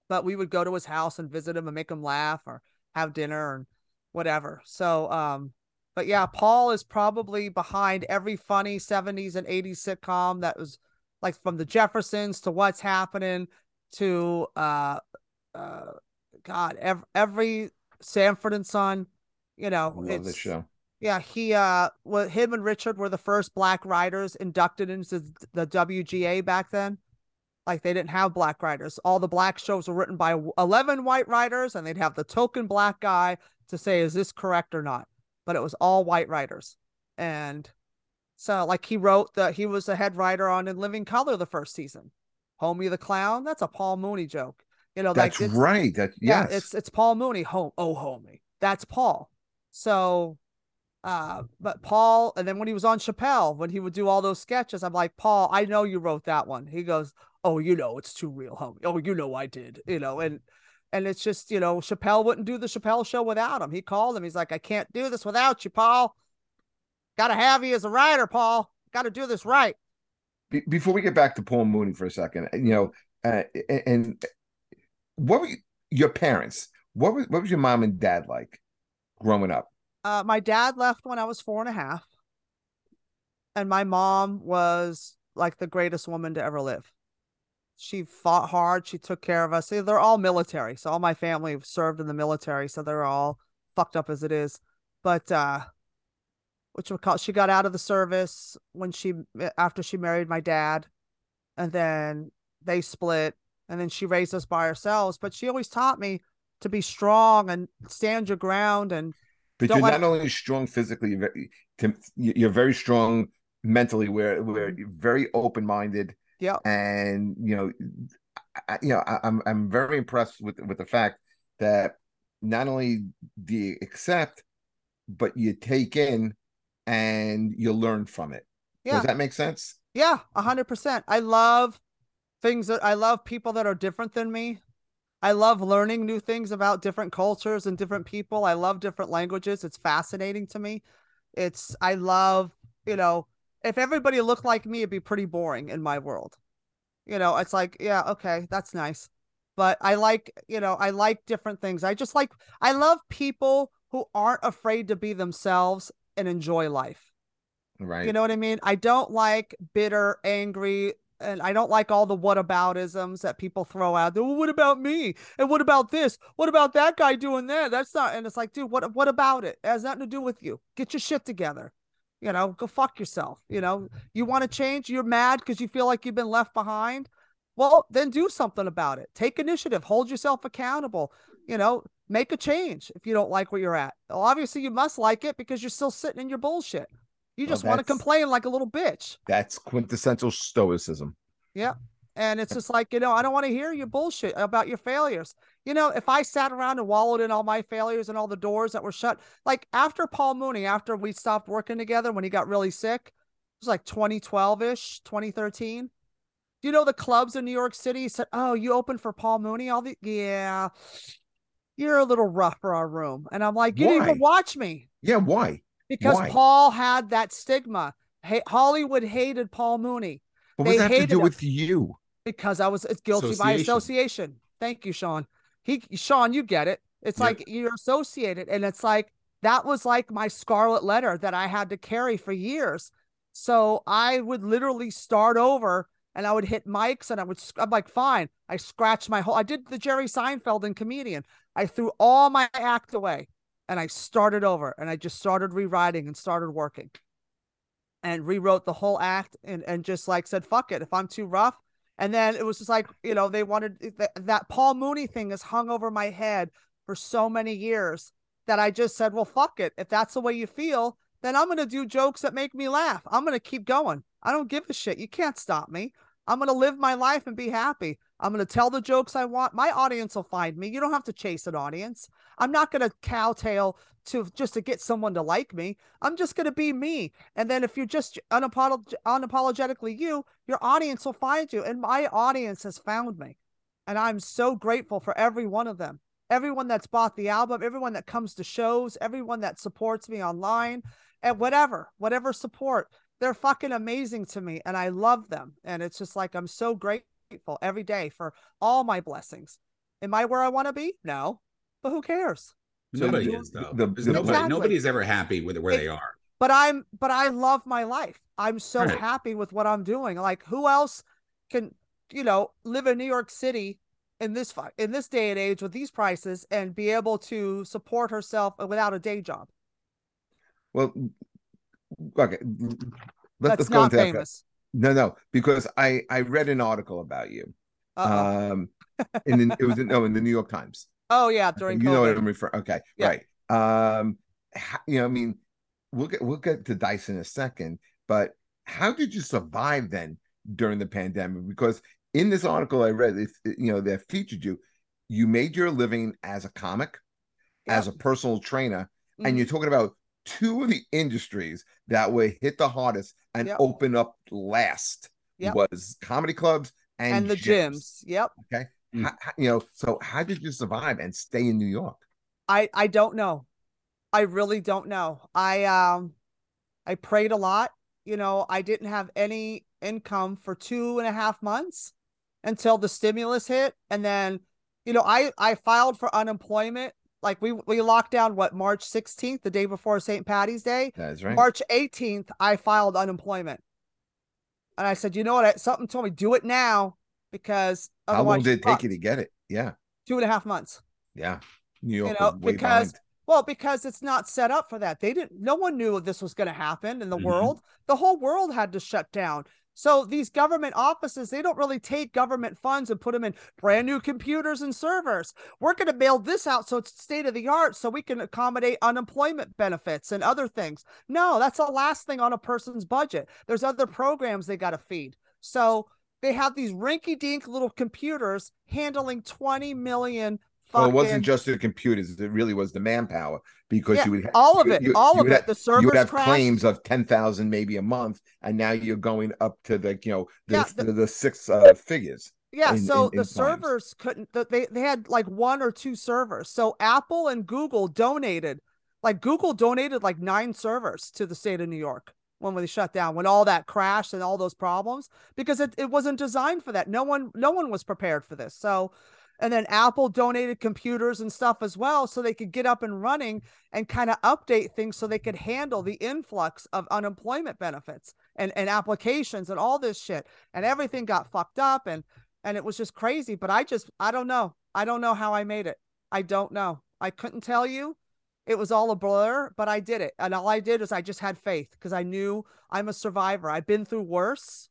But we would go to his house and visit him and make him laugh or have dinner and whatever. So, um, but yeah, Paul is probably behind every funny 70s and 80s sitcom that was like from the Jeffersons to What's Happening to uh uh God, every, every Sanford and Son, you know, I love this show. Yeah, he uh well him and Richard were the first black writers inducted into the WGA back then. Like they didn't have black writers. All the black shows were written by 11 white writers, and they'd have the token black guy to say, is this correct or not? But it was all white writers. And so, like, he wrote that he was a head writer on In Living Color the first season. Homie the Clown, that's a Paul Mooney joke. You know, that's like right. That yes. yeah, it's it's Paul Mooney. Home, oh homie, that's Paul. So uh, but Paul, and then when he was on Chappelle, when he would do all those sketches, I'm like, Paul, I know you wrote that one. He goes, oh, you know, it's too real, homie. Oh, you know, I did, you know, and and it's just, you know, Chappelle wouldn't do the Chappelle show without him. He called him. He's like, I can't do this without you, Paul. Got to have you as a writer, Paul. Got to do this right. Be- before we get back to Paul Mooney for a second, you know, uh, and what were you, your parents? What was what was your mom and dad like growing up? Uh, my dad left when I was four and a half, and my mom was like the greatest woman to ever live she fought hard. She took care of us. They're all military. So all my family served in the military. So they're all fucked up as it is. But uh which call she got out of the service when she after she married my dad. And then they split. And then she raised us by ourselves. But she always taught me to be strong and stand your ground and but you're not only strong physically, you're very, you're very strong mentally. Where we're mm-hmm. very open minded yeah. And you know, I, you know, I, I'm I'm very impressed with with the fact that not only do you accept, but you take in and you learn from it. Yeah. Does that make sense? Yeah, a hundred percent. I love things that I love people that are different than me. I love learning new things about different cultures and different people. I love different languages. It's fascinating to me. It's I love, you know, if everybody looked like me, it'd be pretty boring in my world. You know, it's like, yeah, okay, that's nice. But I like, you know, I like different things. I just like I love people who aren't afraid to be themselves and enjoy life. Right. You know what I mean? I don't like bitter, angry, and I don't like all the whataboutisms that people throw out. Well, what about me? And what about this? What about that guy doing that? That's not. And it's like, dude, what what about it? It has nothing to do with you. Get your shit together. You know, go fuck yourself. You know, you want to change. You're mad because you feel like you've been left behind. Well, then do something about it. Take initiative. Hold yourself accountable. You know, make a change if you don't like where you're at. Well, obviously, you must like it because you're still sitting in your bullshit. You just well, want to complain like a little bitch. That's quintessential stoicism. Yeah. And it's just like, you know, I don't want to hear your bullshit about your failures. You know, if I sat around and wallowed in all my failures and all the doors that were shut, like after Paul Mooney, after we stopped working together when he got really sick, it was like 2012 ish, 2013. Do you know the clubs in New York City said, Oh, you opened for Paul Mooney? All the, yeah, you're a little rough for our room. And I'm like, You why? didn't even watch me. Yeah. Why? because Why? Paul had that stigma. Hey, Hollywood hated Paul Mooney. What does that have to do him. with you? Because I was guilty by association. Thank you, Sean. He, Sean, you get it. It's yep. like you're associated, and it's like that was like my scarlet letter that I had to carry for years. So I would literally start over and I would hit mics and I would, I'm like, fine. I scratched my whole, I did the Jerry Seinfeld and comedian. I threw all my act away and I started over and I just started rewriting and started working and rewrote the whole act and, and just like said, fuck it. If I'm too rough. And then it was just like, you know, they wanted th- that Paul Mooney thing has hung over my head for so many years that I just said, well, fuck it. If that's the way you feel, then I'm going to do jokes that make me laugh. I'm going to keep going. I don't give a shit. You can't stop me. I'm going to live my life and be happy. I'm going to tell the jokes I want. My audience will find me. You don't have to chase an audience. I'm not going to cowtail to just to get someone to like me. I'm just going to be me. And then if you're just unapolog- unapologetically you, your audience will find you. And my audience has found me. And I'm so grateful for every one of them. Everyone that's bought the album, everyone that comes to shows, everyone that supports me online, and whatever, whatever support. They're fucking amazing to me and I love them. And it's just like I'm so grateful grateful every day for all my blessings. Am I where I want to be? No, but who cares? Nobody is though. The, the, nobody, exactly. nobody's ever happy with where it, they are. But I'm, but I love my life. I'm so right. happy with what I'm doing. Like, who else can, you know, live in New York City in this in this day and age with these prices and be able to support herself without a day job? Well, okay. Let's, let's go into famous. No, no, because I I read an article about you. Uh-oh. Um, in the, it was in, no in the New York Times. Oh yeah, during you COVID. know what I'm referring. Okay, yeah. right. Um, you know, I mean, we'll get we'll get to Dice in a second, but how did you survive then during the pandemic? Because in this article I read, it, you know, that featured you, you made your living as a comic, as a personal trainer, mm-hmm. and you're talking about two of the industries that would hit the hardest and yep. open up last yep. was comedy clubs and, and the gyms. gyms. Yep. Okay. Mm. How, you know, so how did you survive and stay in New York? I I don't know. I really don't know. I um I prayed a lot. You know, I didn't have any income for two and a half months until the stimulus hit. And then, you know, I I filed for unemployment like we we locked down what March 16th, the day before St. Patty's Day. That's right. March 18th, I filed unemployment, and I said, you know what? Something told me do it now because how long did it take you to get it? Yeah, two and a half months. Yeah, New York, you know, because behind. well, because it's not set up for that. They didn't. No one knew this was going to happen in the mm-hmm. world. The whole world had to shut down. So these government offices, they don't really take government funds and put them in brand new computers and servers. We're going to build this out so it's state of the art so we can accommodate unemployment benefits and other things. No, that's the last thing on a person's budget. There's other programs they got to feed. So they have these rinky dink little computers handling 20 million Well, it wasn't just the computers; it really was the manpower because Yeah, you would ha- all of it, you- all you of it. have- The you would have crashed. claims of ten thousand maybe a month, and now you're going up to the you know the Yeah, the, the- the six uh, figures. Yeah, in- so in- in the times. servers couldn't. They they had like one or two servers. So Apple and Google donated, like Google donated like nine servers to the state of New York when they shut down, when all that crashed and all those problems, because it, it wasn't designed for that. No one no one was prepared for this. So, and then Apple donated computers and stuff as well, so they could get up and running and kind of update things so they could handle the influx of unemployment benefits and and applications and all this shit. And everything got fucked up and and it was just crazy. But I just, I don't know. I don't know how I made it. I don't know. I couldn't tell you. It was all a blur, but I did it. And all I did is I just had faith because I knew I'm a survivor. I've been through worse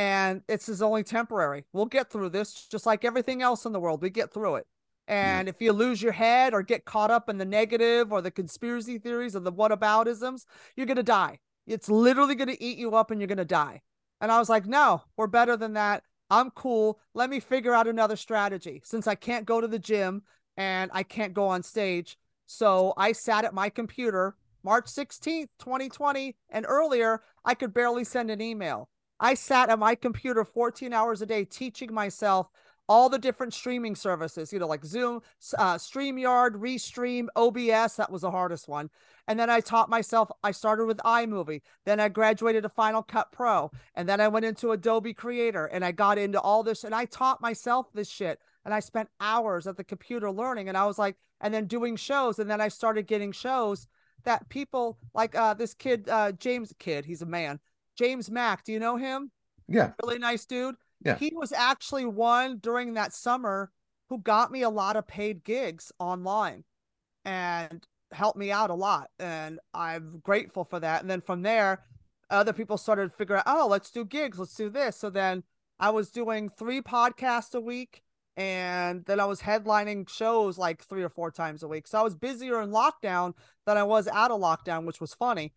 and it's is only temporary. We'll get through this just like everything else in the world. We get through it. And if you lose your head or get caught up in the negative or the conspiracy theories or the whataboutisms, you're going to die. It's literally going to eat you up and you're going to die. And I was like, no, we're better than that. I'm cool. Let me figure out another strategy since I can't go to the gym and I can't go on stage. So I sat at my computer March 16th, 2020, and earlier I could barely send an email. I sat at my computer 14 hours a day teaching myself all the different streaming services, you know, like Zoom, uh, StreamYard, Restream, OBS. That was the hardest one. And then I taught myself, I started with iMovie. Then I graduated to Final Cut Pro. And then I went into Adobe Creator and I got into all this and I taught myself this shit. And I spent hours at the computer learning. And I was like, and then doing shows. And then I started getting shows that people like uh, this kid, uh, James Kid, he's a man, James Mack. Do you know him? Yeah, Really nice dude. Yeah. He was actually one during that summer who got me a lot of paid gigs online and helped me out a lot. And I'm grateful for that. And then from there, other people started figuring out, oh, let's do gigs, let's do this. So then I was doing three podcasts a week. And then I was headlining shows like three or four times a week. So I was busier in lockdown than I was out of lockdown, which was funny.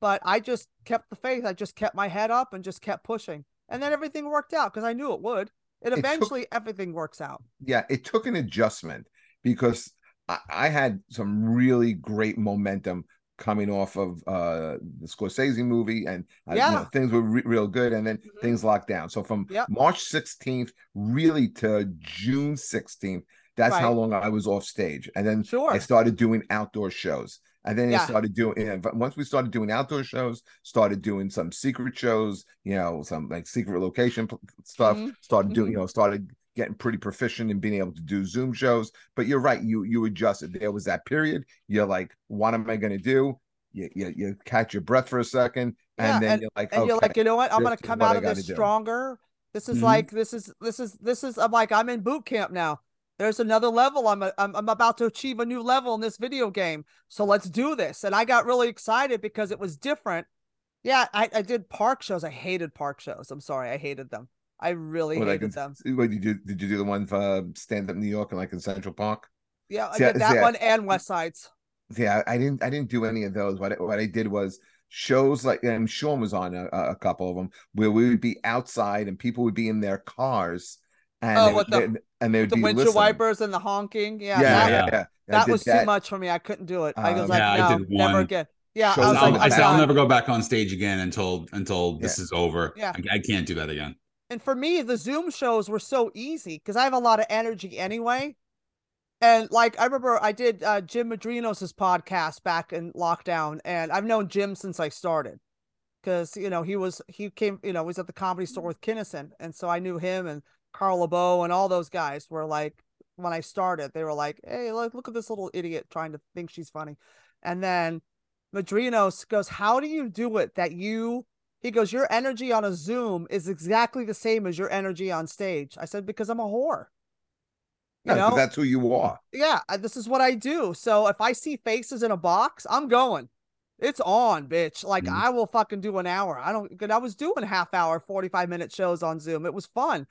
But I just kept the faith. I just kept my head up and just kept pushing. And then everything worked out because I knew it would. It took- eventually everything works out. yeah. It took an adjustment because I, I had some really great momentum coming off of uh the Scorsese movie, and uh, you know, things were re- real good, and then Mhm. things locked down. So from Yep. March 16th really to June 16th, that's how long I was off stage, and then Sure. I started doing outdoor shows. And then I Yeah. started doing, and once we started doing outdoor shows, started doing some secret shows, you know, some like secret location stuff, Mhm. started doing, Mhm. you know, started getting pretty proficient in being able to do Zoom shows. But you're right, you you adjusted. There was that period. You're like, what am I going to do? You, you you catch your breath for a second, and Yeah, then you're like, and okay, you're like, you know what? I'm gonna come out of this do. stronger. This is Mhm. like this is this is this is I'm like I'm in boot camp now. There's another level. I'm, a, I'm I'm about to achieve a new level in this video game. So let's do this. And I got really excited because it was different. Yeah, I, I did park shows. I hated park shows. I'm sorry, I hated them. I really What, like hated in- them. What did you? Did you do the one for stand up New York and like in Central Park? Yeah, I See, I- did that see, I- one and West Sides. Yeah, I didn't. I didn't do any of those. What I, what I did was shows like, um, and Sean was on a, a couple of them where we would be outside and people would be in their cars, and Oh, they, with the- they- and they would The be windshield listening. wipers and the honking. Yeah, Yeah, that, yeah, yeah. yeah. I that was too much for me. I couldn't do it. I was Um, like, Yeah, I no, did never one. again. Yeah, Shows I, was like, I said I'll never go back on stage again until until this is over. Yeah. I, I can't do that again. and for me the zoom shows were so easy because i have a lot of energy anyway and like i remember i did uh, jim Mendrinos's podcast back in lockdown and i've known jim since i started because you know he was he came you know he was at the comedy store with Kinison and so i knew him and carl LaBove and all those guys were like when i started they were like hey look, look at this little idiot trying to think she's funny and then Mendrinos goes how do you do it that you he goes, Your energy on a Zoom is exactly the same as your energy on stage. I said, Because I'm a whore. You No, know? that's who you are. Yeah, this is what I do. So if I see faces in a box, I'm going. It's on, bitch. Like Mhm. I will fucking do an hour. I don't. I was doing half hour, forty five minute shows on Zoom. It was fun,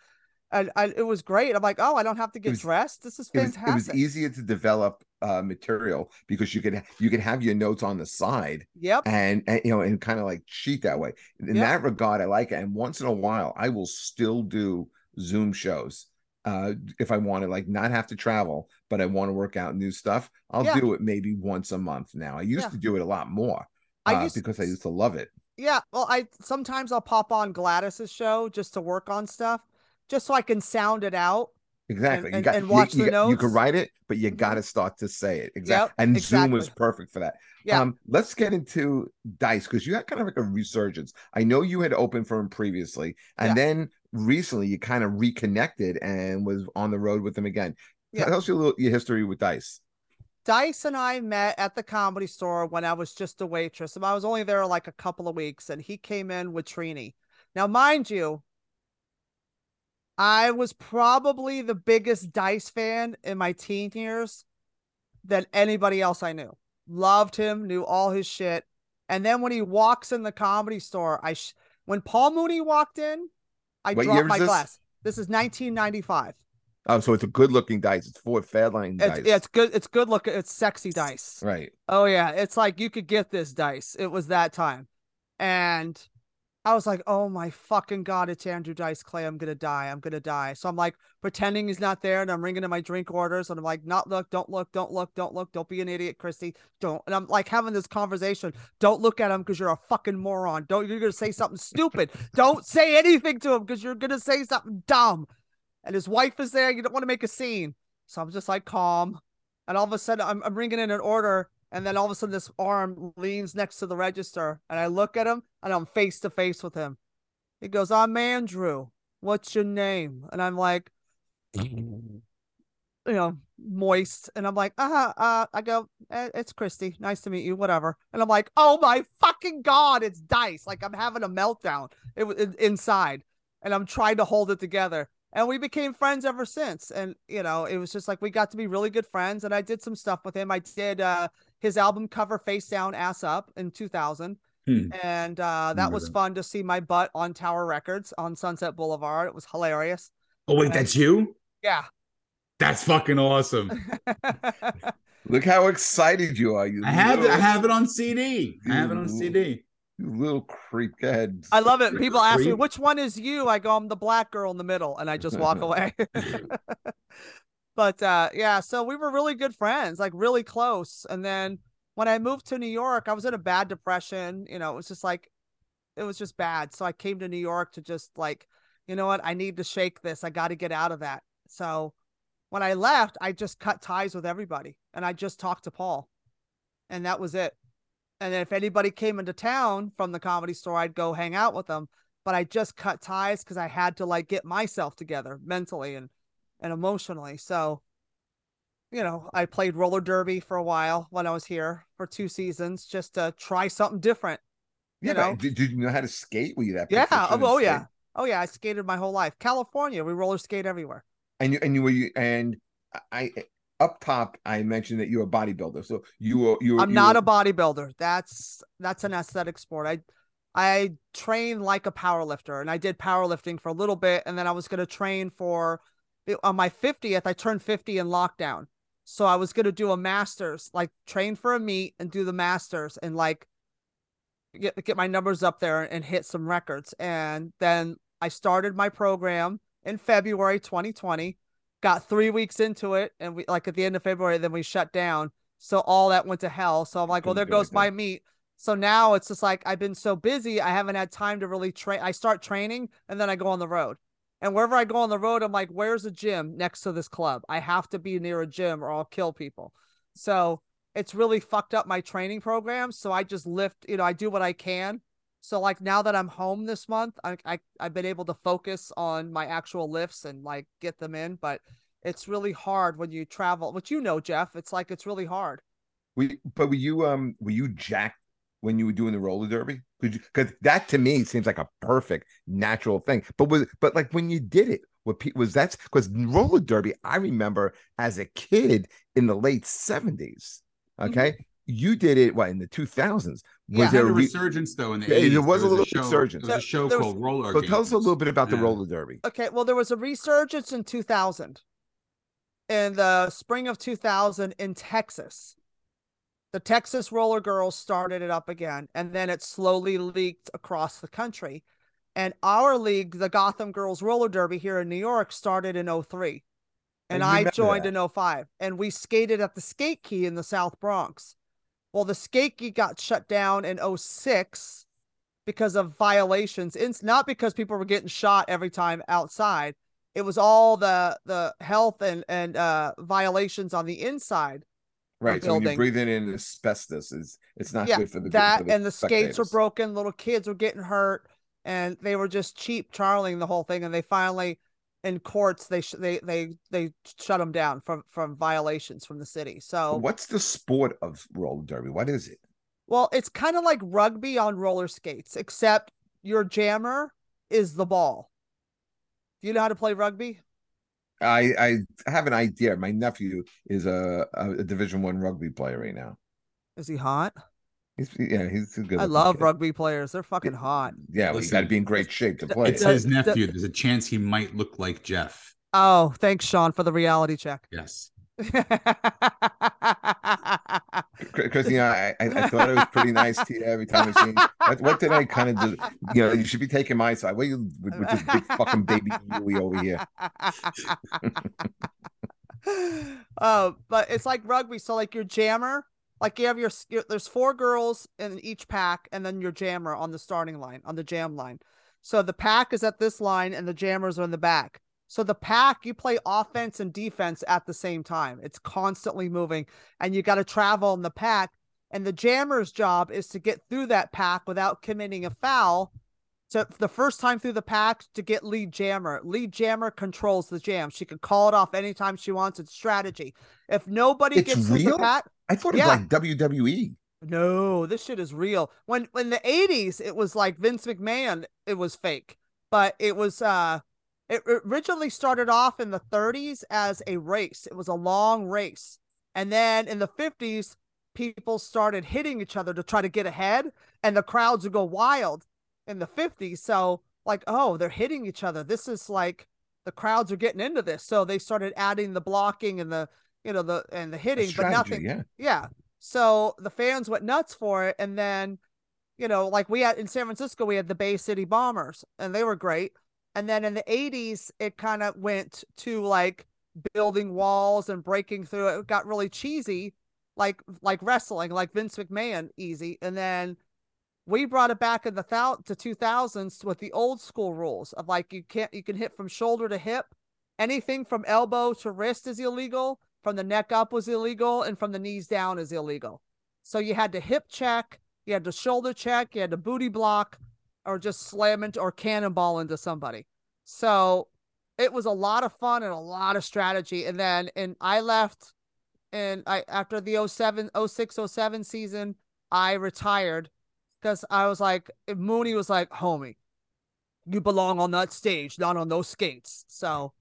and, and it was great. I'm like, oh, I don't have to get was- dressed. This is It was, fantastic. it was easier to develop uh, material because you could you could have your notes on the side Yep. and, and you know and kind of like cheat that way. In Yeah. that regard, I like it. And once in a while, I will still do Zoom shows uh, if I want to like not have to travel, but I want to work out new stuff, I'll Yeah. do it maybe once a month now. I used Yeah. to do it a lot more I uh, used- because I used to love it. Yeah, well, I sometimes I'll pop on Gladys's show just to work on stuff, just so I can sound it out. Exactly. you and- got and watch you, the got- You can write it, but you Mhm. got to start to say it. Exactly. Yep, and Zoom was perfect for that. Yeah. Um, let's get into Dice because you had kind of like a resurgence. I know you had opened for him previously, and Yeah. then recently you kind of reconnected and was on the road with him again. Yeah. Tell us your little your history with Dice. Dice and I met at the comedy store when I was just a waitress. and I was only there like a couple of weeks, and he came in with Trini. Now, mind you, I was probably the biggest Dice fan in my teen years than anybody else I knew. Loved him, knew all his shit. And then when he walks in the comedy store, I sh- when Paul Mooney walked in, I What dropped my this? glass. This is 1995. Oh, so it's a good looking dice. It's Ford Fairlane It's, dice. yeah, it's good. It's good looking. It's sexy dice. right. Oh yeah, it's like you could get this dice. It was that time. And I was like, "Oh my fucking god, it's Andrew Dice Clay. I'm going to die. I'm going to die." So I'm like pretending he's not there and I'm ringing in my drink orders and I'm like, "Not look, don't look, don't look, don't look. Don't be an idiot, Christy. Don't." And I'm like having this conversation. Don't look at him because you're a fucking moron. Don't you're going to say something stupid. Don't say anything to him because you're going to say something dumb. And his wife is there. You don't want to make a scene. So I'm just like calm. And all of a sudden, I'm, I'm ringing in an order. And then all of a sudden, this arm leans next to the register. And I look at him and I'm face to face with him. He goes, I'm Andrew. What's your name? And I'm like, you know, moist. And I'm like, uh, uh, I go, eh, it's Christy. Nice to meet you. Whatever. And I'm like, oh my fucking God, it's Dice. Like I'm having a meltdown it was inside. And I'm trying to hold it together and we became friends ever since and you know it was just like we got to be really good friends and i did some stuff with him i did uh his album cover face down ass up in 2000 Hmm. and uh that was that. fun to see my butt on tower records on sunset boulevard it was hilarious Oh wait, that's you. yeah That's fucking awesome. Look how excited you are. You I have it. I have it on CD. I have it on CD. you little creep. Go ahead. i love it people ask me which one is you i go i'm the black girl in the middle and i just walk away but uh yeah so we were really good friends like really close and then when i moved to new york i was in a bad depression you know it was just like it was just bad so i came to new york to just like you know what? I need to shake this i got to get out of that. So when i left i just cut ties with everybody and i just talked to paul and that was it. And then if anybody came into town from the comedy store i'd go hang out with them but i just cut ties because i had to like get myself together mentally and and emotionally so you know i played roller derby for a while when i was here for two seasons just to try something different yeah, you know. did, did you know how to skate? Were you that? yeah oh, oh yeah oh yeah i skated my whole life california we roller skate everywhere And you and you were you and I up top I mentioned that you're a bodybuilder. So you were you were i'm you not were, a bodybuilder that's that's an aesthetic sport i i train like a power lifter and i did powerlifting for a little bit and then i was going to train for on my 50th i turned 50 in lockdown. So i was going to do a masters like train for a meet and do the masters and like get get my numbers up there and hit some records. And then i started my program in february 2020 got three weeks into it and we like at the end of february then we shut down. So all that went to hell. So i'm like well there goes my meet. So now it's just like i've been so busy i haven't had time to really train. I start training and then i go on the road and wherever i go on the road i'm like where's a gym next to this club? I have to be near a gym or i'll kill people. So it's really fucked up my training program so i just lift you know i do what i can. So like now that i'm home this month I, I i've been able to focus on my actual lifts and like get them in but it's really hard when you travel which you know jeff it's like it's really hard. We but were you um were you jacked when you were doing the roller derby? Because that to me seems like a perfect natural thing. But was but like when you did it, what pe- was that's because roller derby? I remember as a kid in the late seventies. Mm-hmm. Okay, you did it what in the two thousands? Was Yeah. there Had a a re- resurgence though in the Yeah, there 80s. was a little show, resurgence. There was a show There was- called Roller. So tell us a little bit about the roller derby. Okay, well, there was a resurgence in 2000, in the spring of 2000 in Texas. The Texas Roller Girls started it up again, and then it slowly leaked across the country. And our league, the Gotham Girls Roller Derby here in New York, started in 03. And I I joined that. in 05. And we skated at the skate key in the South Bronx. Well, the skate key got shut down in 06 because of violations. It's not because people were getting shot every time outside. It was all the the health and and uh violations on the inside. Right. So you're breathing in asbestos, is it's not yeah, good for the that for the and the skates were broken. Little kids were getting hurt, and they were just cheap charling the whole thing. And they finally, in courts, they sh- they they they shut them down from from violations from the city. So What's the sport of roller derby? What is it? well, it's kind of like rugby on roller skates, except your jammer is the ball. Do you know how to play rugby? I I have an idea. My nephew is a a, Division One rugby player right now. Is he hot? He's yeah, he's good. I love kid. rugby players. They're fucking hot. Yeah, well, you got to be in great shape to play. It's Does- his nephew. There's a chance he might look like Jeff. Oh, thanks, Sean, for the reality check. Yes. Know I, I thought it was pretty nice to you every time I seen what, what did I kind of do? You know, you should be taking my side. What are you with, with this big fucking baby over here? uh, but it's like rugby. So like your jammer, like you have your there's four girls in each pack, and then your jammer on the starting line on the jam line. So the pack is at this line, and the jammers are in the back. So the pack, you play offense and defense at the same time. It's constantly moving, and you got to travel in the pack. And the jammer's job is to get through that pack without committing a foul. So the first time through the pack to get lead jammer. Lead jammer controls the jam. She can call it off anytime she wants. It's strategy. If nobody It's gets through the pack, I thought it Yeah. was like. WWE. no, this shit is real. When when the 80s, it was like Vince McMahon, it was fake. But it was uh it originally started off in the 30s as a race. It was a long race. And then in the 50s, people started hitting each other to try to get ahead, and the crowds would go wild in the 50s. So like, oh, they're hitting each other. This is like the crowds are getting into this. So they started adding the blocking and the you know the and the hitting, but strategy, nothing yeah. yeah. So the fans went nuts for it. And then, you know, like we had in San Francisco, we had the Bay City Bombers, and they were great. And then in the 80s, it kind of went to like building walls and breaking through it. Got really cheesy, like like wrestling, like Vince McMahon easy. And then we brought it back in the thou- to 2000s with the old school rules of like you can't you can hit from shoulder to hip anything from elbow to wrist is illegal from the neck up was illegal and from the knees down is illegal so you had to hip check you had to shoulder check you had to booty block or just slam into or cannonball into somebody so it was a lot of fun and a lot of strategy and then and i left and i after the 07 06 07 season i retired because I was like, Mooney was like, homie, you belong on that stage, not on those skates. So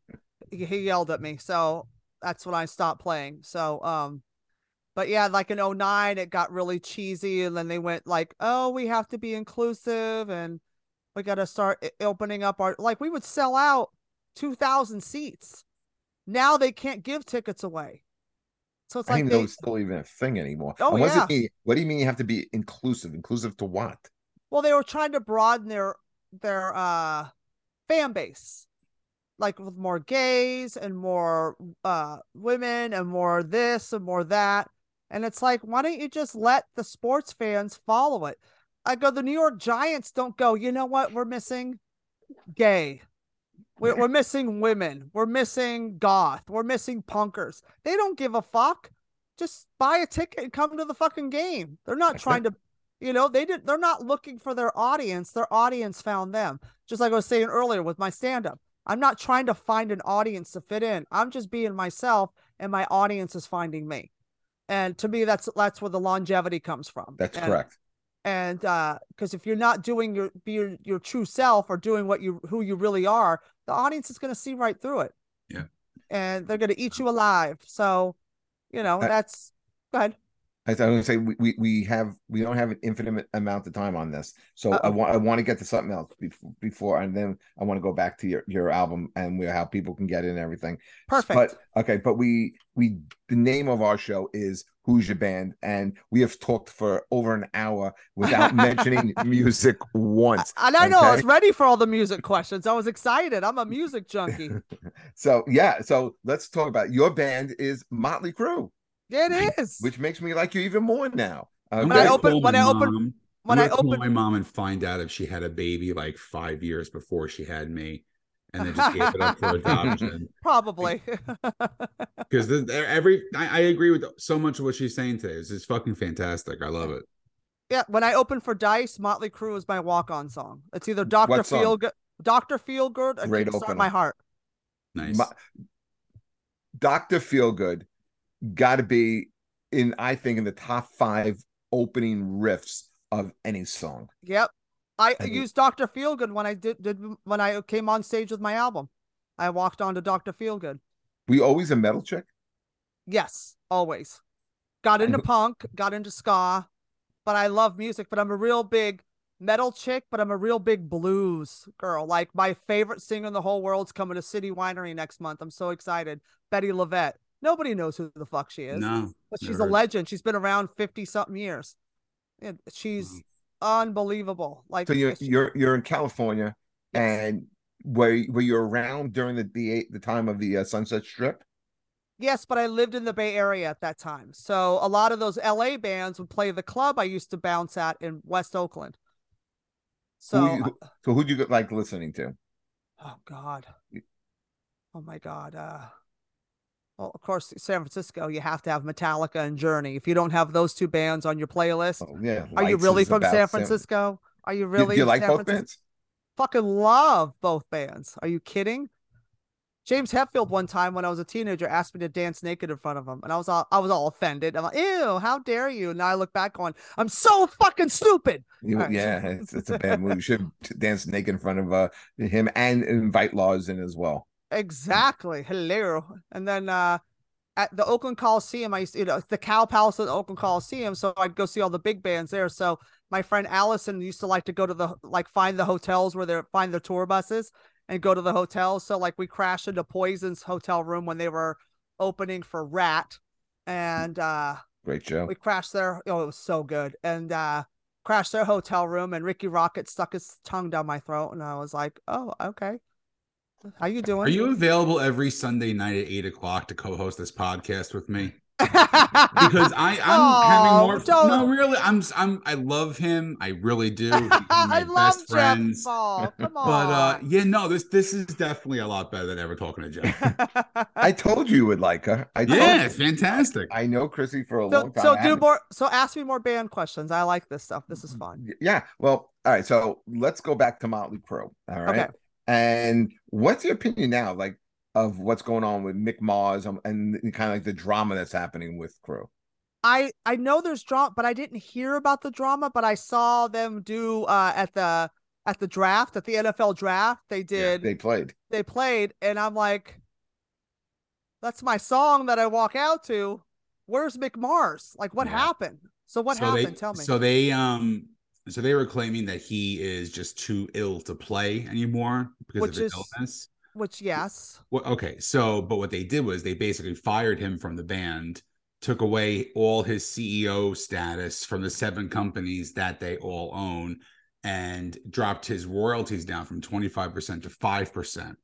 he, he yelled at me. So that's when I stopped playing. So, um, but yeah, like in 09, it got really cheesy. And then they went like, oh, we have to be inclusive and we got to start opening up our, like, we would sell out 2,000 seats. Now they can't give tickets away. So it's I like, they, it's still even a thing anymore. Oh, yeah. mean? What do you mean you have to be inclusive? Inclusive to what? Well, they were trying to broaden their their uh fan base. Like with more gays and more uh women and more this and more that. And it's like, why don't you just let the sports fans follow it? I go, the New York Giants don't go, you know what? We're missing gay. We're, we're missing women. We're missing goth. We're missing punkers. They don't give a fuck. Just buy a ticket and come to the fucking game. They're not trying to, you know, they did. They're not looking for their audience. Their audience found them. Just like I was saying earlier with my stand up. I'm not trying to find an audience to fit in. I'm just being myself, and my audience is finding me. And to me, that's that's where the longevity comes from. That's And- correct. and uh because if you're not doing your be your, your true self or doing what you who you really are the audience is going to see right through it Yeah. and they're going to eat you alive so you know I- that's go ahead I was going to say we, we we have we don't have an infinite amount of time on this, so I Uh-oh. want I want to get to something else before, before and then I want to go back to your your album and where how people can get in and everything. Perfect. But okay, but we we the name of our show is Who's Your Band, and we have talked for over an hour without mentioning music once. and I know I was ready for all the music questions. I was excited. I'm a music junkie. So yeah, so let's talk about it. your band is Motley Crue, It is. which makes me like you even more now. I'm When I gonna open- when my I open- mom- when I'm I gonna call open my mom and find out if she had a baby like five years before she had me, and then just gave it up for adoption. probably. Because every I, I agree with so much of what she's saying today. It's just fucking fantastic. I love it. yeah, when I open for Dice, Motley Crue is my walk-on song. It's either Doctor What song? Feelgood, Doctor Feelgood, or Great Kickstart opener. My Heart. Nice. Mo- Doctor Feelgood got to be in, I think, in the top five opening riffs of any song. Yep. I I mean- used Doctor Feelgood when I did, did when I came on stage with my album. I walked on to Doctor Feelgood. We always a metal chick. Yes, always. Got into punk, got into ska, but I love music. But I'm a real big metal chick, but I'm a real big blues girl. Like my favorite singer in the whole world's coming to City Winery next month. I'm so excited. Bettye LaVette. Nobody knows who the fuck she is, no, but she's never a legend. She's been around 50 something years. And she's Wow. unbelievable. Like So you're she- you're you're in California, Yes. and were were you around during the the, the time of the uh, Sunset Strip? Yes, but I lived in the Bay Area at that time. So a lot of those LA bands would play the club I used to bounce at in West Oakland. So, Who you- So who'd you like listening to? oh God. Oh my God. Uh, well, of course, San Francisco, you have to have Metallica and Journey. If you don't have those two bands on your playlist, Oh yeah, are you really from San Francisco? Are you Do- really Do you like San both Francisco? bands? Fucking love both bands. Are you kidding? James Hetfield one time when I was a teenager asked me to dance naked in front of him, and I was all I was all offended. I'm like, "Ew, how dare you!" And I look back on, I'm so fucking stupid. You- right. yeah, it's, it's a bad move. You should dance naked in front of uh, him and invite Lars in as well. Exactly. Hello. And then uh at the Oakland Coliseum, I used to, you know, the Cow Palace at the Oakland Coliseum. So I'd go see all the big bands there. So my friend Allison used to like to go to the like find the hotels where they're, find the tour buses and go to the hotels. So like we crashed into Poison's hotel room when they were opening for Ratt. And uh Great show. we crashed there. Oh, it was so good. And uh crashed their hotel room and Rikki Rockett stuck his tongue down my throat. And I was like, Oh, okay. How you doing? Are you available every Sunday night at eight o'clock to co-host this podcast with me? because Because I, I'm Oh, having more. don't- No, really, I'm, I'm, I love him. I really do. He's one of my I love best Jeff friends. Paul. Come on. But uh, yeah, no, this, this is definitely a lot better than ever talking to Jeff. I told you you would like her. I told yeah, you. it's fantastic. I know Chrissy for a so long time. so do haven't- more. So ask me more band questions. I like this stuff. This is fun. Yeah. Well, all right. So let's go back to Motley Crue. All right. Okay. And what's your opinion now, like of what's going on with Mick Mars and, and kind of like the drama that's happening with Crue? I I know there's drama, but I didn't hear about the drama. But I saw them do uh at the at the draft at the NFL draft. They did. They played. they played, and I'm like, that's my song that I walk out to. Where's Mick Mars? Like, what Yeah. happened? So what so happened? They, Tell me. So they, um, so they were claiming that he is just too ill to play anymore because Which of his is- illness. Which yes, Well, okay, so but what they did was they basically fired him from the band, took away all his CEO status from the seven companies that they all own, and dropped his royalties down from twenty five percent to five percent.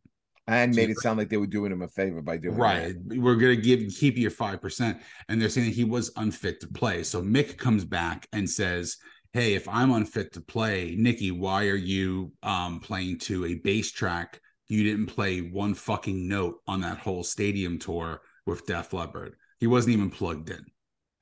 And made it sound like they were doing him a favor by doing Right, that. we're gonna give keep you five percent, and they're saying that he was unfit to play. So Mick comes back and says. Hey, if I'm unfit to play, Nikki, why are you um, playing to a bass track you didn't play one fucking note on that whole stadium tour with Def Leppard. He wasn't even plugged in,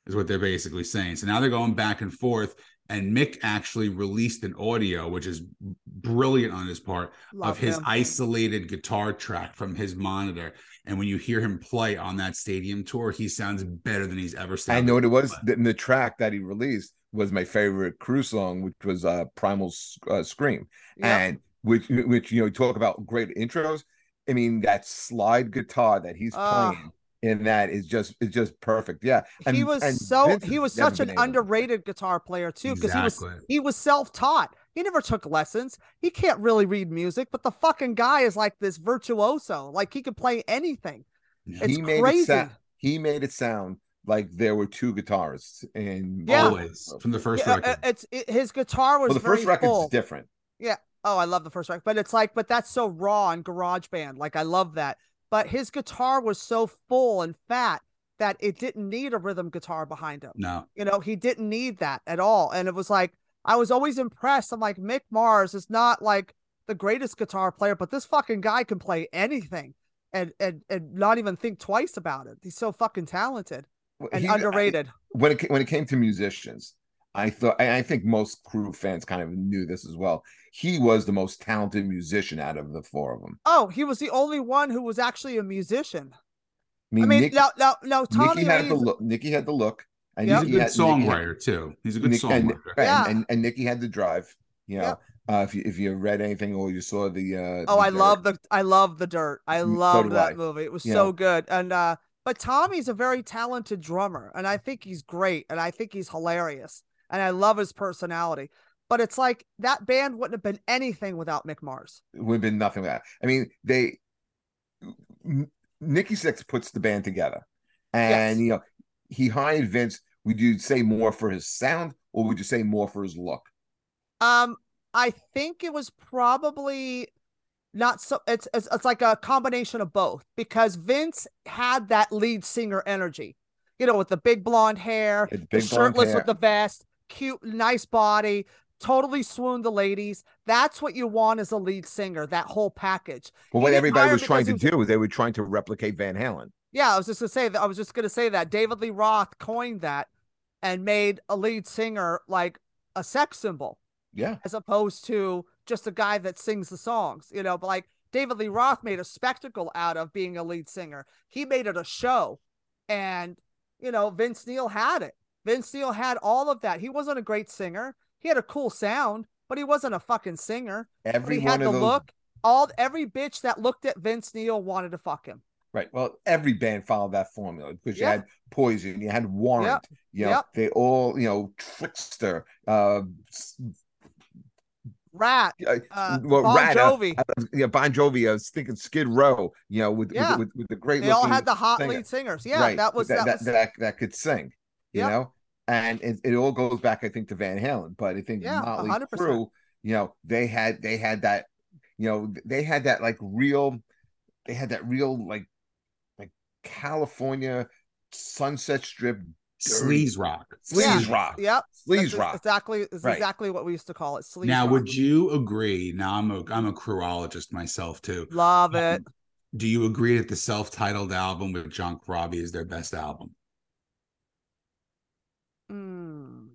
is what they're basically saying. So now they're going back and forth. And Mick actually released an audio, which is brilliant on his part, Love of his him. isolated guitar track from his monitor. And when you hear him play on that stadium tour, he sounds better than he's ever sounded. I know what it was. But- The, the track that he released was my favorite Crue song, which was uh, Primal uh, Scream. Yep. and which which you know talk about great intros. I mean that slide guitar that he's Ah. playing in that is just is just perfect. Yeah, he was and so Vince he was such an been able to- underrated guitar player too because he was he was self-taught. He never took lessons. He can't really read music, but the fucking guy is like this virtuoso. Like he could play anything. It's he made crazy. it sound he made it sound like there were two guitarists and Yeah. Always from the first Yeah, uh, record. it's it, his guitar was well the very first record's full. different. Yeah. Oh, I love the first record, but it's like, but that's so raw and Garage Band. Like I love that. But his guitar was so full and fat that it didn't need a rhythm guitar behind him. no, You know, he didn't need that at all. And it was like, I was always impressed. I'm like, Mick Mars is not like the greatest guitar player, but this fucking guy can play anything and and and not even think twice about it. He's so fucking talented Well, and he- underrated. when it when it came to musicians, I thought and I think most Crue fans kind of knew this as well. He was the most talented musician out of the four of them. oh, he was the only one who was actually a musician. I mean, I mean, Nick, now, now, now, Tommy Nikki had the look. Nikki had the look, and Yep. he's a good had- Nikki had- songwriter too. He's a good Nick- songwriter. and, Yeah. and, and Nikki had the drive. You know, Yep. uh, if you if you read anything or you saw the uh, Oh, the I dirt, love the I love the dirt. I Mm, so love that I. movie. It was You so good. And uh but Tommy's a very talented drummer and I think he's great and I think he's hilarious and I love his personality. But it's like that band wouldn't have been anything without Mick Mars. it would have been nothing that. I mean, they N- Nikki Sixx puts the band together, and Yes. you know he hired Vince. Would you say more for his sound, or would you say more for his look? Um I think it was probably not so it's it's, it's like a combination of both because Vince had that lead singer energy. You know, with the big blonde hair, It's the shirtless hair. with the vest, cute, nice body, totally swooned the ladies. That's what you want as a lead singer, that whole package. He what everybody was trying to he do, they were trying to replicate Van Halen. Yeah, I was just gonna say that I was just gonna say that David Lee Roth coined that and made a lead singer like a sex symbol Yeah, as opposed to just a guy that sings the songs, you know, but like David Lee Roth made a spectacle out of being a lead singer. He made it a show. And, you know, Vince Neil had it. Vince Neil had all of that. He wasn't a great singer. He had a cool sound, but he wasn't a fucking singer. But every he had the those. look. All every bitch that looked at Vince Neil wanted to fuck him. Right. Well, every band followed that formula because you Yeah. had Poison, you had Warrant, you know, Yep. they all, you know, Trickster, uh, Ratt, uh, well, Bon Ratt, uh, Jovi. uh, yeah, Bon Jovi. I was thinking Skid Row, you know, with Yeah. with, with, with the great. they all had the hot singer. lead singers. Yeah, right, that was that that, that, was that, that could sing, you know, and it, it all goes back, I think, to Van Halen. But I think Yeah, Motley 100%. Crue, you know, they had they had that, you know, they had that like real, they had that real like like California Sunset Strip Sleaze rock. sleaze Yeah. rock, Yep. sleaze That's rock. Exactly is Right. exactly what we used to call it. Sleaze Now, rock. would you agree? Now, I'm a I'm a crewologist myself too. love it? Do you agree that the self-titled album with John Corabi is their best album? Mm.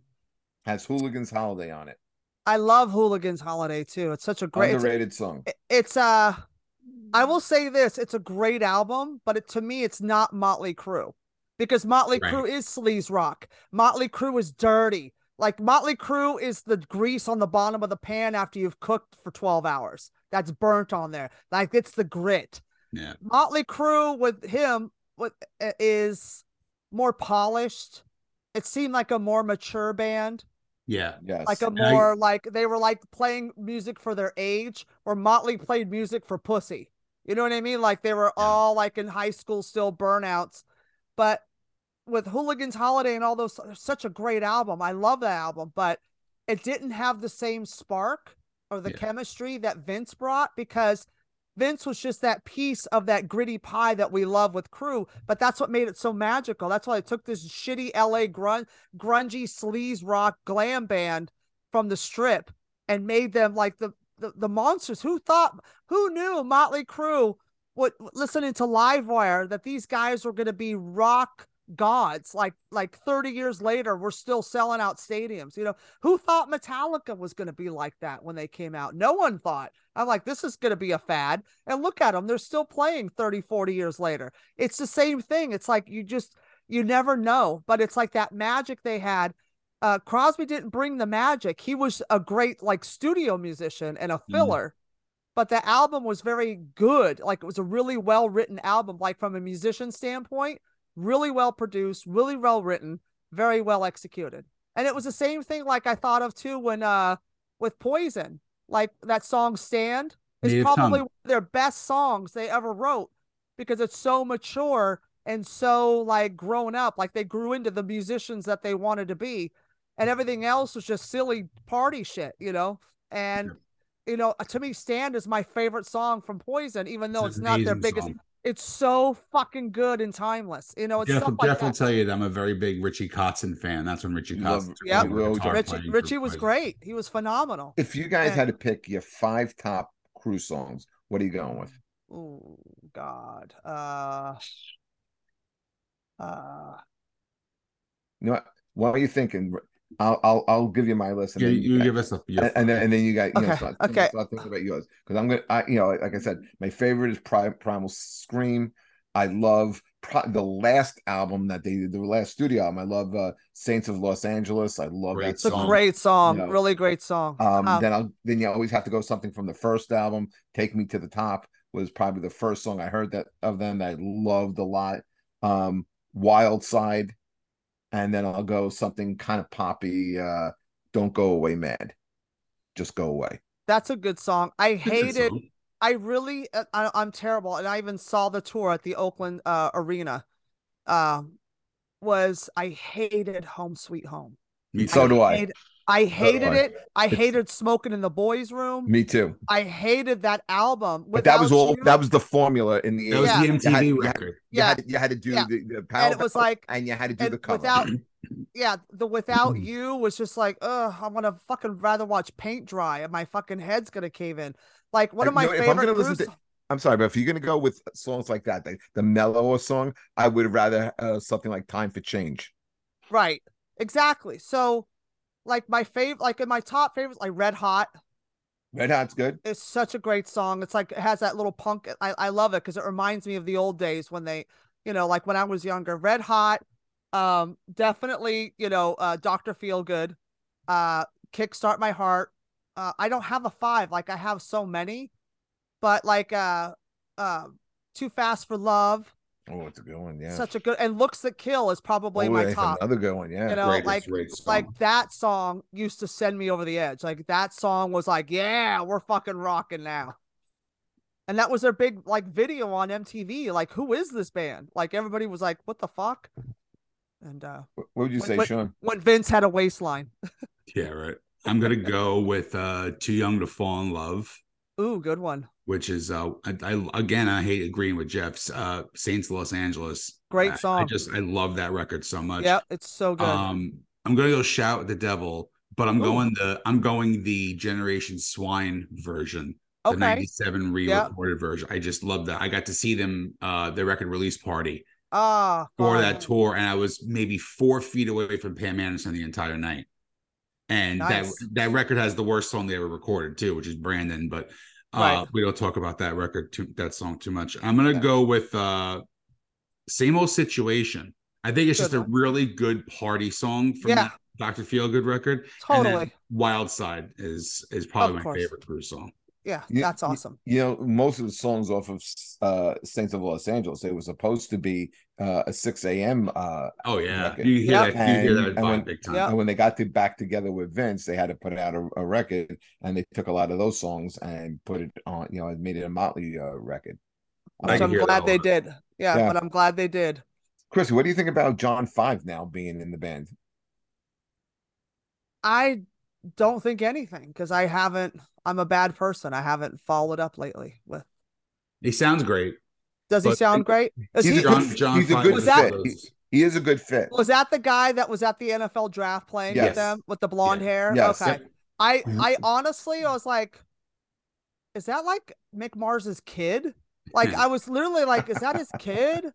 Has Hooligans Holiday on it. I love Hooligans Holiday too. It's such a great. It's, Underrated song. it's uh, I will say this: it's a great album, but it, to me, it's not Motley Crue because Motley Right. Crue is sleaze rock. Motley Crue is dirty. Like Motley Crue is the grease on the bottom of the pan after you've cooked for twelve hours. That's burnt on there. Like it's the grit. Yeah. Motley Crue with him with uh, is more polished. It seemed like a more mature band, Yeah. Yes. like a And I- more like they were like playing music for their age, where Motley played music for pussy. You know what I mean? Like they were Yeah. all like in high school still burnouts, but with Hooligans Holiday and all those, such a great album. I love that album, but it didn't have the same spark or the Yeah. chemistry that Vince brought because Vince was just that piece of that gritty pie that we love with Crue, but that's what made it so magical. That's why I took this shitty LA grun- grungy sleaze rock glam band from the strip and made them like the, the the monsters. Who thought who knew Motley Crue would listening to Livewire that these guys were going to be rock gods like like 30 years later we're still selling out stadiums you know? Who thought metallica was going to be like that when they came out? No one thought. I'm like this is going to be a fad. And look at them they're still playing 30 40 years later. It's the same thing. It's like you just you never know. But it's like that magic they had. Uh crosby didn't bring the magic. He was a great like studio musician and a filler. But the album was very good. Like it was a really well written album, like from a musician standpoint, really well produced, really well written, very well executed. And it was the same thing like I thought of too when uh with Poison, like that song Stand is Native probably Tongue. of their best songs they ever wrote because it's so mature and so like grown up. Like they grew into the musicians that they wanted to be. And everything else was just silly party shit, you know? And you know, to me, Stand is my favorite song from Poison, even though It's it's, not their biggest. song. It's so fucking good and timeless. You know, it's Jeff, stuff like Jeff will tell you that I'm a very big Richie Kotzen fan. That's when Richie Love- Kotzen. took Yep. over Well, guitar Richie, Richie was great. He was phenomenal. If you guys And- had to pick your five top Crue songs, what are you going with? Oh God. Uh. Uh. You know what? While you're thinking, I'll I'll I'll give you my list. Yeah, then you guys- give us a your and, and then and then you got you know, Okay, start, okay. start thinking about yours because I'm gonna I you know like I said my favorite is Pri- Primal Scream. I love Pri- the last album that they did, the last studio album. I love uh, Saints of Los Angeles. I love Great that It's a great song. Yeah. Really great song. Um, Uh, then I'll then you always have to go something from the first album. Take Me to the Top was probably the first song I heard that of them that I loved a lot. Um, Wild Side, and then I'll go something kind of poppy. Uh, Don't go away, mad. Just go away. that's a good song. I It's a hated. song. I really. uh, I, I'm terrible, and I even saw the tour at the Oakland uh, Arena. Um, was I hated Home Sweet Home. Me So too. do I. Hated- I hated it. I hated smoking in the boys' room. Me too. I hated that album. But that was all. You, that was the formula in the That was the You MTV had- you had- record. You Yeah. you had to do Yeah. the, the power and it was like, and you had to do the cover. without, yeah, the without you was just like, ugh, I'm gonna fucking rather watch paint dry, and my fucking head's gonna cave in. Like one of my you know, if I'm favorite. gonna Bruce- to- I'm sorry, but if you're gonna go with songs like that, the, the mellower song, I would rather uh, something like "Time for Change." Right. Exactly. So, like my favorite, like in my top favorites, like Red Hot Red Hot's good. It's such a great song. It's like it has that little punk. I, I love it because it reminds me of the old days when they, you know, like when I was younger. Red Hot, um, definitely, you know, uh, Doctor Feelgood, uh, Kickstart My Heart. Uh, I don't have a five, like I have so many, but like uh, uh, Too Fast for Love, Oh, it's a good one. Yeah. such a good, and Looks That Kill is probably oh, my top. Another good one. Yeah. You know, Great, like great like that song used to send me over the edge. Like that song was like, yeah, we're fucking rocking now. And that was their big like video on MTV. Like, who is this band? Like everybody was like, what the fuck? And uh What what would you Wait, say, wait. Sean? when Vince had a waistline. yeah, right. I'm gonna go with uh Too Young to Fall in Love, Ooh, good one. which is uh I, I again I hate agreeing with Jeff's uh Saints Los Angeles. Great I- I, just I love that record so much. Yeah, it's so good. Um I'm gonna go shout at the devil, but I'm Ooh. going the I'm going the Generation Swine version. The okay. 97 re-recorded version. I just love that. I got to see them uh their record release party Ah, for that tour, and I was maybe four feet away from Pam Anderson the entire night. And Nice. that that record has the worst song they ever recorded too, which is Brandon. But uh Right. we don't talk about that record too that song too much. I'm gonna Yeah. go with uh same old situation. I think it's Good just a really good party song from Yeah. Dr. Feelgood record. And then Totally. Wild Side is is probably my favorite Crue's song. Yeah, You- that's you- awesome. You know, most of the songs off of uh Saints of Los Angeles, it was supposed to be uh, a Sixx:A.M. Uh, Oh yeah, record. you hear Yep. that? You hear And- that and when- big time. Yep. and when they got to back together with Vince, they had to put out a, a record, and they took a lot of those songs and put it on. You know, and made it a Motley uh, record. I Which can I'm glad they lot. did. Yeah, Yeah. but I'm glad they did. Chris, what do you think about John Five now being in the band? I don't think anything because I haven't. I'm a bad person. I haven't followed up lately with. He sounds great. Does he But- sound great? Is He's he, a good John. John He's a good Was is that- one of fit. those- He is a good fit. was that the guy that was at the NFL draft playing Yes. with them with the blonde Yeah. hair? Yes. Okay. Yep. I Mhm. I honestly I was like, is that like Mick Mars's kid? Like I was literally like, is that his kid?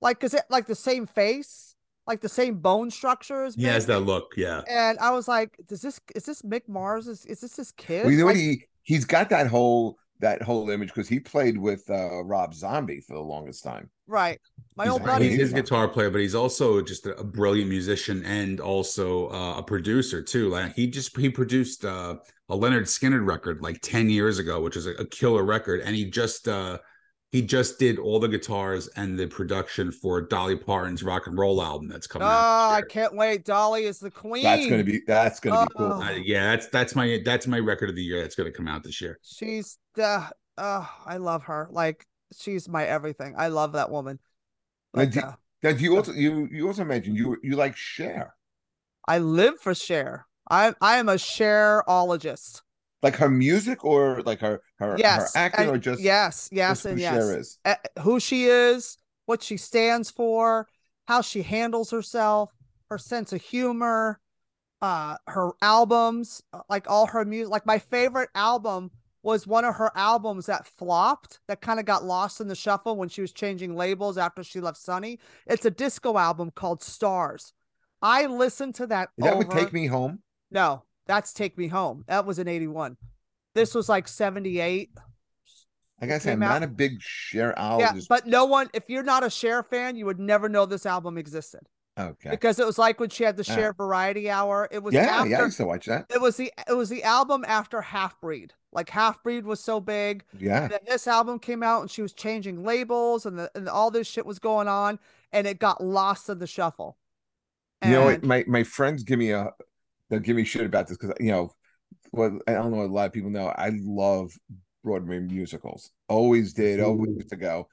Like, is it like the same face, like the same bone structure as He has that look. Yeah. And I was like, does this is this Mick Mars? Is, is this his kid? Well, you know what he he's got that whole that whole image because he played with uh, Rob Zombie for the longest time. Right. My He's old buddy. He's a guitar player, but he's also just a, a brilliant musician and also uh, a producer too. Like he just he produced uh, a Lynyrd Skynyrd record like ten years ago, which is a, a killer record, and he just uh, he just did all the guitars and the production for Dolly Parton's rock and roll album that's Oh, coming out. I can't wait. Dolly is the queen. That's gonna be that's gonna be cool. Oh. Uh, yeah, that's that's my that's my record of the year that's going to come out this year. She's uh, oh, I love her. Like she's my everything. I love that woman. Now, Like, do- uh, Now, you also you you also mentioned you you like Cher, I live for Cher. I I am a Cherologist. Like her music or like her her, Yes, her acting and- or just yes, yes, just and yes. Uh, who she is, what she stands for, how she handles herself, her sense of humor, uh her albums, uh, like all her music. Like my favorite album was one of her albums that flopped, that kind of got lost in the shuffle when she was changing labels after she left Sonny. It's a disco album called Stars. I listened to that. That would take me home? No, that's Take Me Home. That was in 81. This was like 78. Like I said, I'm out- not a big Cher Yeah, but no one, if you're not a Cher fan, you would never know this album existed okay. because it was like when she had the Ah. Cher Variety Hour. It was Yeah, after, yeah, I used to watch that. it was the it was the album after Half Breed. Like Half Breed was so big. Yeah. And then this album came out and she was changing labels and the, and all this shit was going on and it got lost in the shuffle. You know what? My my friends give me a they'll give me shit about this because you know, what I don't know. A lot of people know I love Broadway musicals. Always did. Mm-hmm. Always used to go.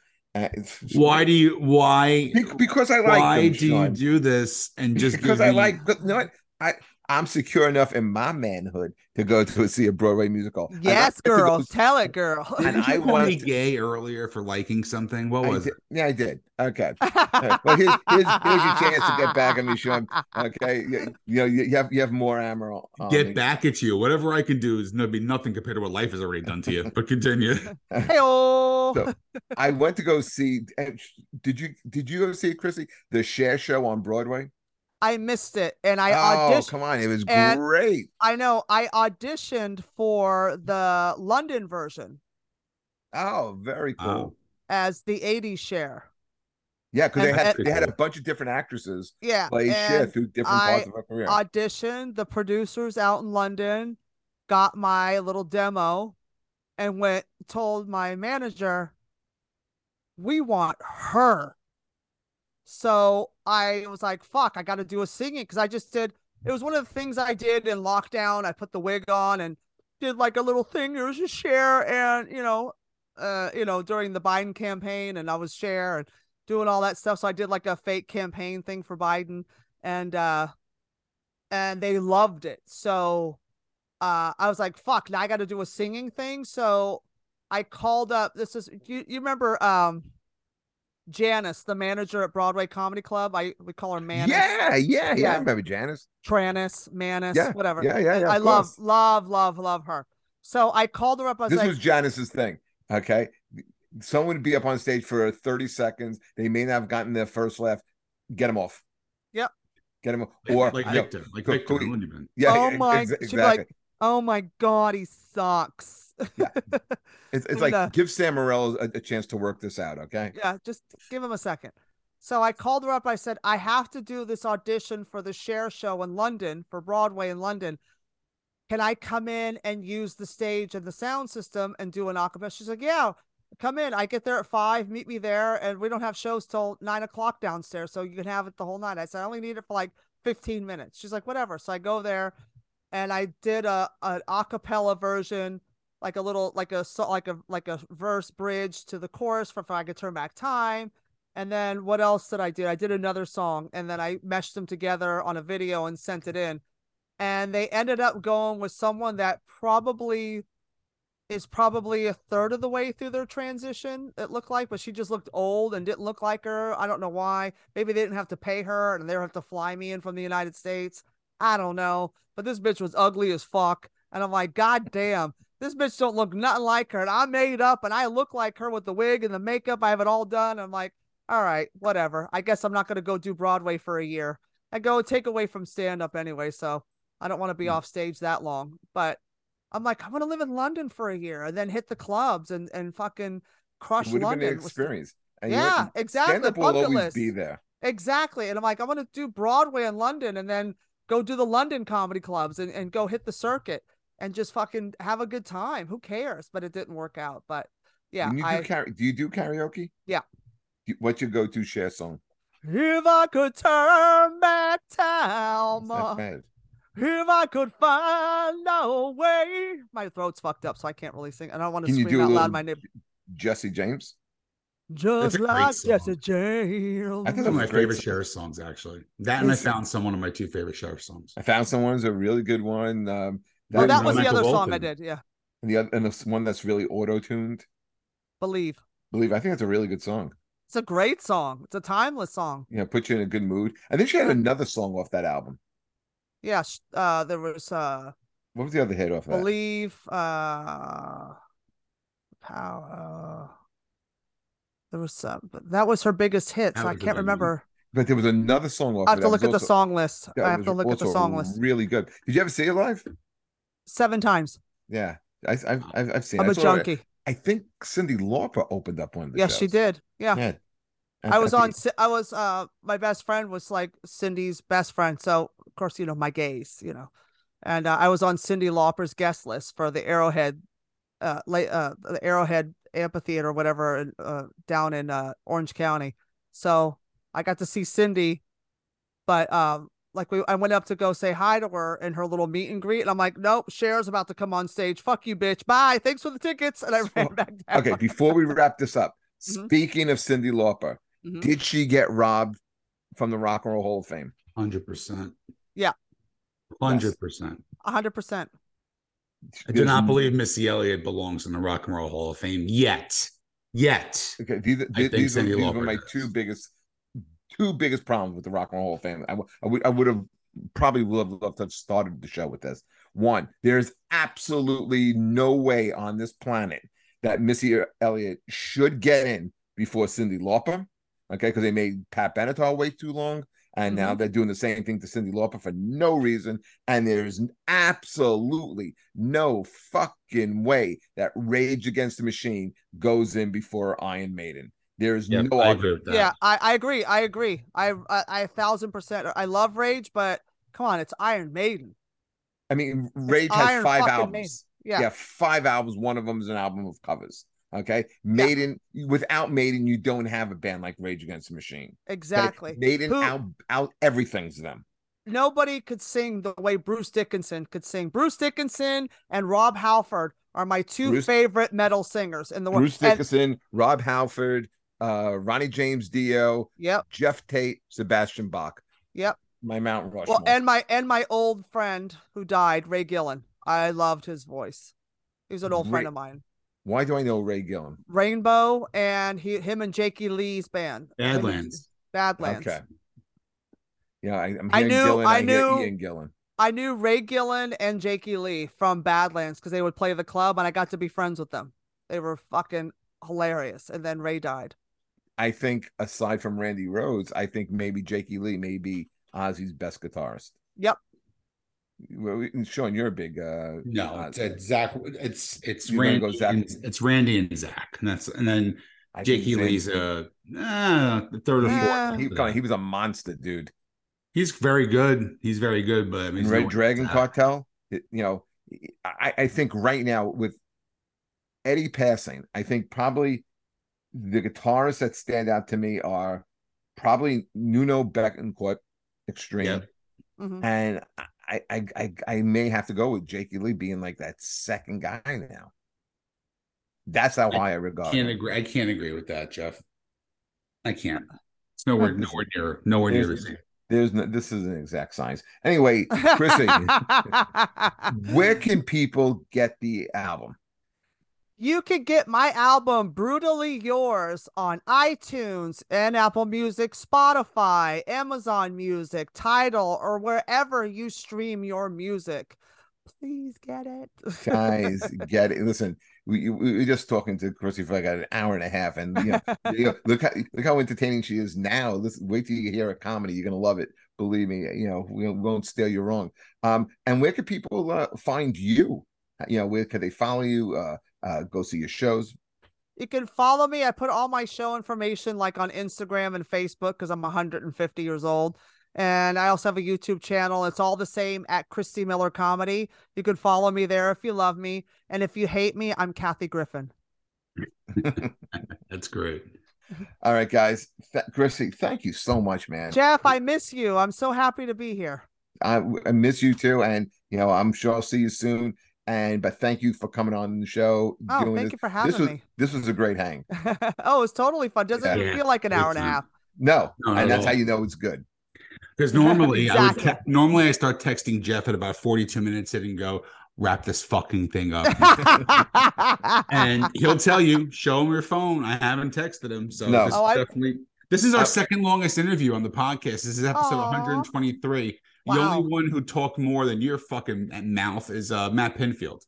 Why do you why because I like why them, do you do this and just because I me- like you know what I I'm secure enough in my manhood to go to see a Broadway musical. Yes, like to girl, tell it, girl. And I you call me wanted to- gay earlier for liking something. What was it? Yeah, I did. Okay. well, here's, here's, here's your chance to get back at me, Sean. Okay, you, you know you, you have you have more ammo. on Get me. back at you. Whatever I can do is no be nothing compared to what life has already done to you. But continue. Hey-oh. So- I went to go see. Eh, did you did you go see it, Chrissy? The Cher Show on Broadway. I missed it and I oh, auditioned. come on! It was great. I know I auditioned for the London version Oh, very cool. Wow. as the 80s Cher. Yeah, because they had and- they had a bunch of different actresses Yeah. play Cher and through different I parts of her career. auditioned. The producers out in London got my little demo and went told my manager, we want her. So I was like, fuck, I got to do a singing because I just did. It was one of the things I did in lockdown. I put the wig on and did like a little thing. There was a Cher, and you know, uh, you know, during the Biden campaign, and I was Cher and doing all that stuff. So I did like a fake campaign thing for Biden, and uh, and they loved it. So uh, I was like, fuck, now I got to do a singing thing. So I called up. This is you. You remember um Janice, the manager at Broadway Comedy Club. I we call her Manus. yeah, yeah, yeah, Yeah. I remember Janice. Tranis, Manis, Yeah, whatever. Yeah, yeah, yeah. I of love, course. love, love, love her. So I called her up. I was this like, was Janice's thing. Okay. Someone would be up on stage for 30 seconds. They may not have gotten their first laugh. Get them off. Yep. Get them off. or like you know, Victor, like Victor. go- how long you been? yeah, Oh ex- my- ex- she'd be exactly. like, oh my god, he sucks. it's, it's like uh, give Sam Morril a, a chance to work this out. Okay. yeah, just give him a second. So I called her up. I said, I have to do this audition for the Cher Show in London for Broadway in London. Can I come in and use the stage and the sound system and do an acapella? She's like, Yeah, come in. I get there at five, meet me there, and we don't have shows till nine o'clock downstairs, so you can have it the whole night. I said, I only need it for like 15 minutes. She's like, Whatever. So I go there and I did a an acapella version, like a little like a like a like a verse bridge to the chorus for if I could turn back time. And then what else did I do? I did another song and then I meshed them together on a video and sent it in. And they ended up going with someone that probably is probably a third of the way through their transition, it looked like, but she just looked old and didn't look like her. I don't know why. Maybe they didn't have to pay her and they don't have to fly me in from the United States. I don't know. But this bitch was ugly as fuck. And I'm like, God damn, this bitch don't look nothing like her. And I made up and I look like her with the wig and the makeup. I have it all done. I'm like, all right, whatever. I guess I'm not going to go do Broadway for a year. I go take away from stand up anyway. So I don't want to be Hmm. off stage that long. But I'm like, I'm gonna live in London for a year and then hit the clubs and and fucking crush would been London. an experience. And Yeah, exactly. Stand-up will always list. be there. Exactly. And I'm like, I'm gonna do Broadway in London and then go do the London comedy clubs and, and go hit the circuit and just fucking have a good time. Who cares? But it didn't work out. But yeah, When you do, I kara- do you do karaoke? Yeah. Do- What's your go-to Cher song? if I could turn back time, It's uh, if I could find a way. My throat's fucked up, so I can't really sing. I don't want to Can scream do out loud my name. Jesse James. Just like song. Jesse James. I think One of my That's a great favorite song. Cher songs, actually. That and I found some one of my two favorite Cher songs. I found someone's a really good one. Um, Oh, That that and was the Michael other song I did. Yeah. and the other and the one that's really auto-tuned. Believe. Believe I think it's a really good song. It's a great song. It's a timeless song. Yeah, know, put you in a good mood. I think she had another song off that album. Yeah. Uh, there was uh, What was the other hit off that? believe. Uh, power. There was some, that was her biggest hit. So I can't good one. remember. But there was another song off. I have to look was at the song list. that I have to look at the song list. Really good. Did you ever see it live? Seven times. Yeah, I, I've I've, I've seen. I'm a saw it. junkie. I think Cyndi Lauper opened up one of the Yes, she did. Yeah. Yeah. I was on. I was. Uh, my best friend was like Cyndi's best friend. So of course, you know my gays. You know, and uh, I was on Cyndi Lauper's guest list for the Arrowhead, uh, late, uh, the Arrowhead Amphitheater, or whatever, uh, down in uh, Orange County. So I got to see Cyndi, but um, like we, I went up to go say hi to her in her little meet and greet, and I'm like, nope, Cher's about to come on stage. Fuck you, bitch. Bye. Thanks for the tickets, and I So- ran back down. Okay, before we wrap this up, Mhm. speaking of Cyndi Lauper, Mhm. did she get robbed from the Rock and Roll Hall of Fame? Hundred percent. Yeah. Hundred percent. A hundred percent. I do not believe Missy Elliott belongs in the Rock and Roll Hall of Fame yet. Yet. Okay, these, these, these, are, these Lauper my does. two biggest, two biggest problems with the Rock and Roll Hall of Fame. I, I would, I would have probably would have loved to have started the show with this. One, there's absolutely no way on this planet that Missy Elliott should get in before Cyndi Lauper. Okay, because they made Pat Benatar wait too long, and now mm-hmm. they're doing the same thing to Cyndi Lauper for no reason. And there's absolutely no fucking way that Rage Against the Machine goes in before Iron Maiden. There's Yeah, no I argument. agree with that. Yeah, I, I agree. I agree. I, I I a thousand percent. I love Rage, but come on, it's Iron Maiden. I mean, Rage has Iron five albums. Maiden. Yeah, Yeah. five albums. One of them is an album of covers. Okay, Maiden. Without Maiden, you don't have a band like Rage Against the Machine. Exactly. Maiden Who- out out everything's them. Nobody could sing the way Bruce Dickinson could sing. Bruce Dickinson and Rob Halford are my two Bruce- favorite metal singers in the world. Bruce And- Dickinson, Rob Halford, uh, Ronnie James Dio, Yep, Geoff Tate, Sebastian Bach. yep. My Mount Rushmore. Well, and my and my old friend who died, Ray Gillen. I loved his voice. He was an old friend of mine. Why do I know Ray Gillen? Rainbow and he him and Jakey Lee's band. Badlands. Badlands. Okay. Yeah, I, I'm I knew- Gillen. I I, knew- Ian Gillan. I knew Ray Gillen and Jakey Lee from Badlands because they would play the club and I got to be friends with them. They were fucking hilarious. And then Ray died. I think aside from Randy Rhoads, I think maybe Jakey Lee may be Ozzy's best guitarist. Yep. Well, we- Sean, you're a big uh No, Ozzy. it's, it's Zakk. It's it's You're Randy. go Zakk. and, it's Randy and Zakk, and that's and then I think Jakey Zan- Lee's uh, uh third or fourth. He, come he was a monster, dude. He's very good. He's very good, but I mean, he's Red no- Dragon Zakk. Cartel, it- you know, I, I think right now with Eddie passing, I think probably the guitarists that stand out to me are probably Nuno Bettencourt, Extreme, Yeah. Mhm. and I, I I I may have to go with Jakey Lee being like that second guy now. That's how high I regard. Can't him. agree. I can't agree with that, Jeff. I can't. It's nowhere, Listen, nowhere near, nowhere near the there's- same. There's no, this is an exact science. Anyway, Chrissy, where can people get the album? You can get my album Brutally Yours on iTunes and Apple Music, Spotify, Amazon Music, Tidal, or wherever you stream your music. Please get it. Guys, get it. Listen, we, we we were just talking to Chrissy for like an hour and a half, and you know, you know, look how look how entertaining she is now. Listen, wait till you hear a comedy, you're gonna love it. Believe me, you know we won't steal you wrong. Um, and where can people uh, find you? you know, where could they follow you? Uh, uh, go see your shows. You can follow me. I put all my show information like on Instagram and Facebook because I'm 150 years old. And I also have a YouTube channel. It's all the same at Christy Miller Comedy. You can follow me there if you love me. And if you hate me, I'm Kathy Griffin. That's great. All right, guys. Th- Chrissy, thank you so much, man. Jeff, I miss you. I'm so happy to be here. I, I miss you too. And, you know, I'm sure I'll see you soon. And, but thank you for coming on the show. Oh, doing thank this. you for having this was, me. This was a great hang. oh, it's totally fun. Doesn't Yeah. even feel like an Good hour and a half. No, No, and that's how you know it's good. Because normally I would te- normally I start texting Jeff at about 42 minutes in and go, wrap this fucking thing up. and he'll tell you, show him your phone. I haven't texted him. So No. this Oh, is I- definitely this is our I- second longest interview on the podcast. This is episode Aw. 123. The only one who talked more than your fucking mouth is uh, Matt Pinfield.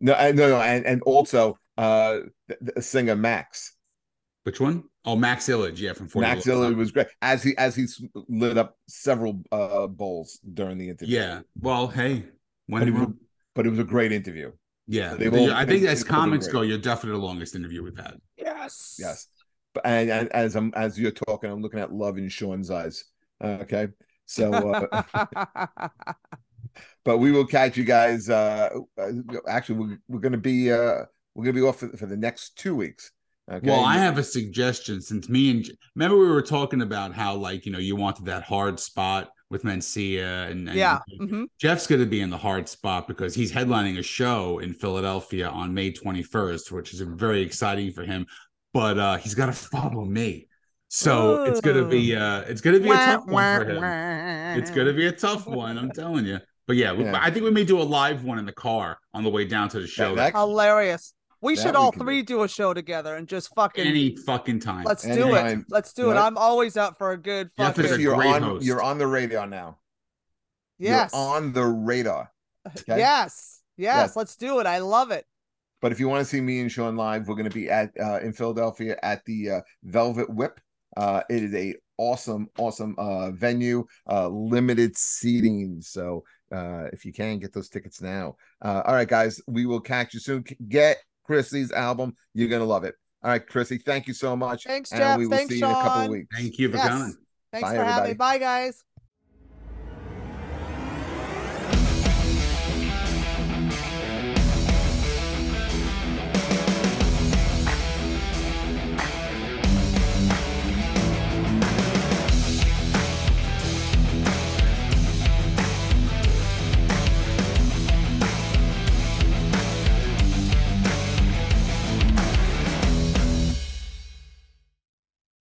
No, I- no, no, and and also uh, the, the singer Max. Which one? Oh, Max Illage, yeah, from 40 Max Illard was great as he as he lit up several uh bowls during the interview. Yeah. Well, hey, when but it, was, a- but it was a great interview. yeah, they've all- I think as they've all been comics go, you're definitely the longest interview we've had. yes. Yes, but and, and as I'm as you're talking, I'm looking at love in Sean's eyes. Uh, okay, so uh, but we will catch you guys. Uh, uh, actually, we're, we're going to be uh, we're going to be off for, for the next two weeks. Okay. Well, I have a suggestion since me and remember we were talking about how like you know you wanted that hard spot with Mencia and, and yeah. hmm Jeff's going to be in the hard spot because he's headlining a show in Philadelphia on May 21st, which is very exciting for him. But uh, he's got to follow me, so it's going to be uh, it's going to be a tough one for him. It's going to be a tough one, I'm telling you. But yeah, we, Yeah. I think we may do a live one in the car on the way down to the show. that- hilarious. We That should all can do. three do a show together and just fucking any fucking time. let's do it. Let's do it. I'm always up for a good Jeff is fucking a Chris, you're great on host. you're on the radar now. yes. You're on the radar. okay? Yes. Yes. Yes. Let's do it. I love it. But if you want to see me and Sean live, we're going to be at uh, in Philadelphia at the uh, Velvet Whip. Uh, it is a awesome, awesome uh, venue, uh, limited seating. So uh, if you can get those tickets now. Uh, all right, guys, we will catch you soon. Get Chrissy's album. You're gonna love it. All right, Chrissy, thank you so much. Thanks, and Jeff. we will Thanks, see you in a couple of Sean. weeks. Thank you for Yes. coming. Thanks Bye, for having me. Bye, guys.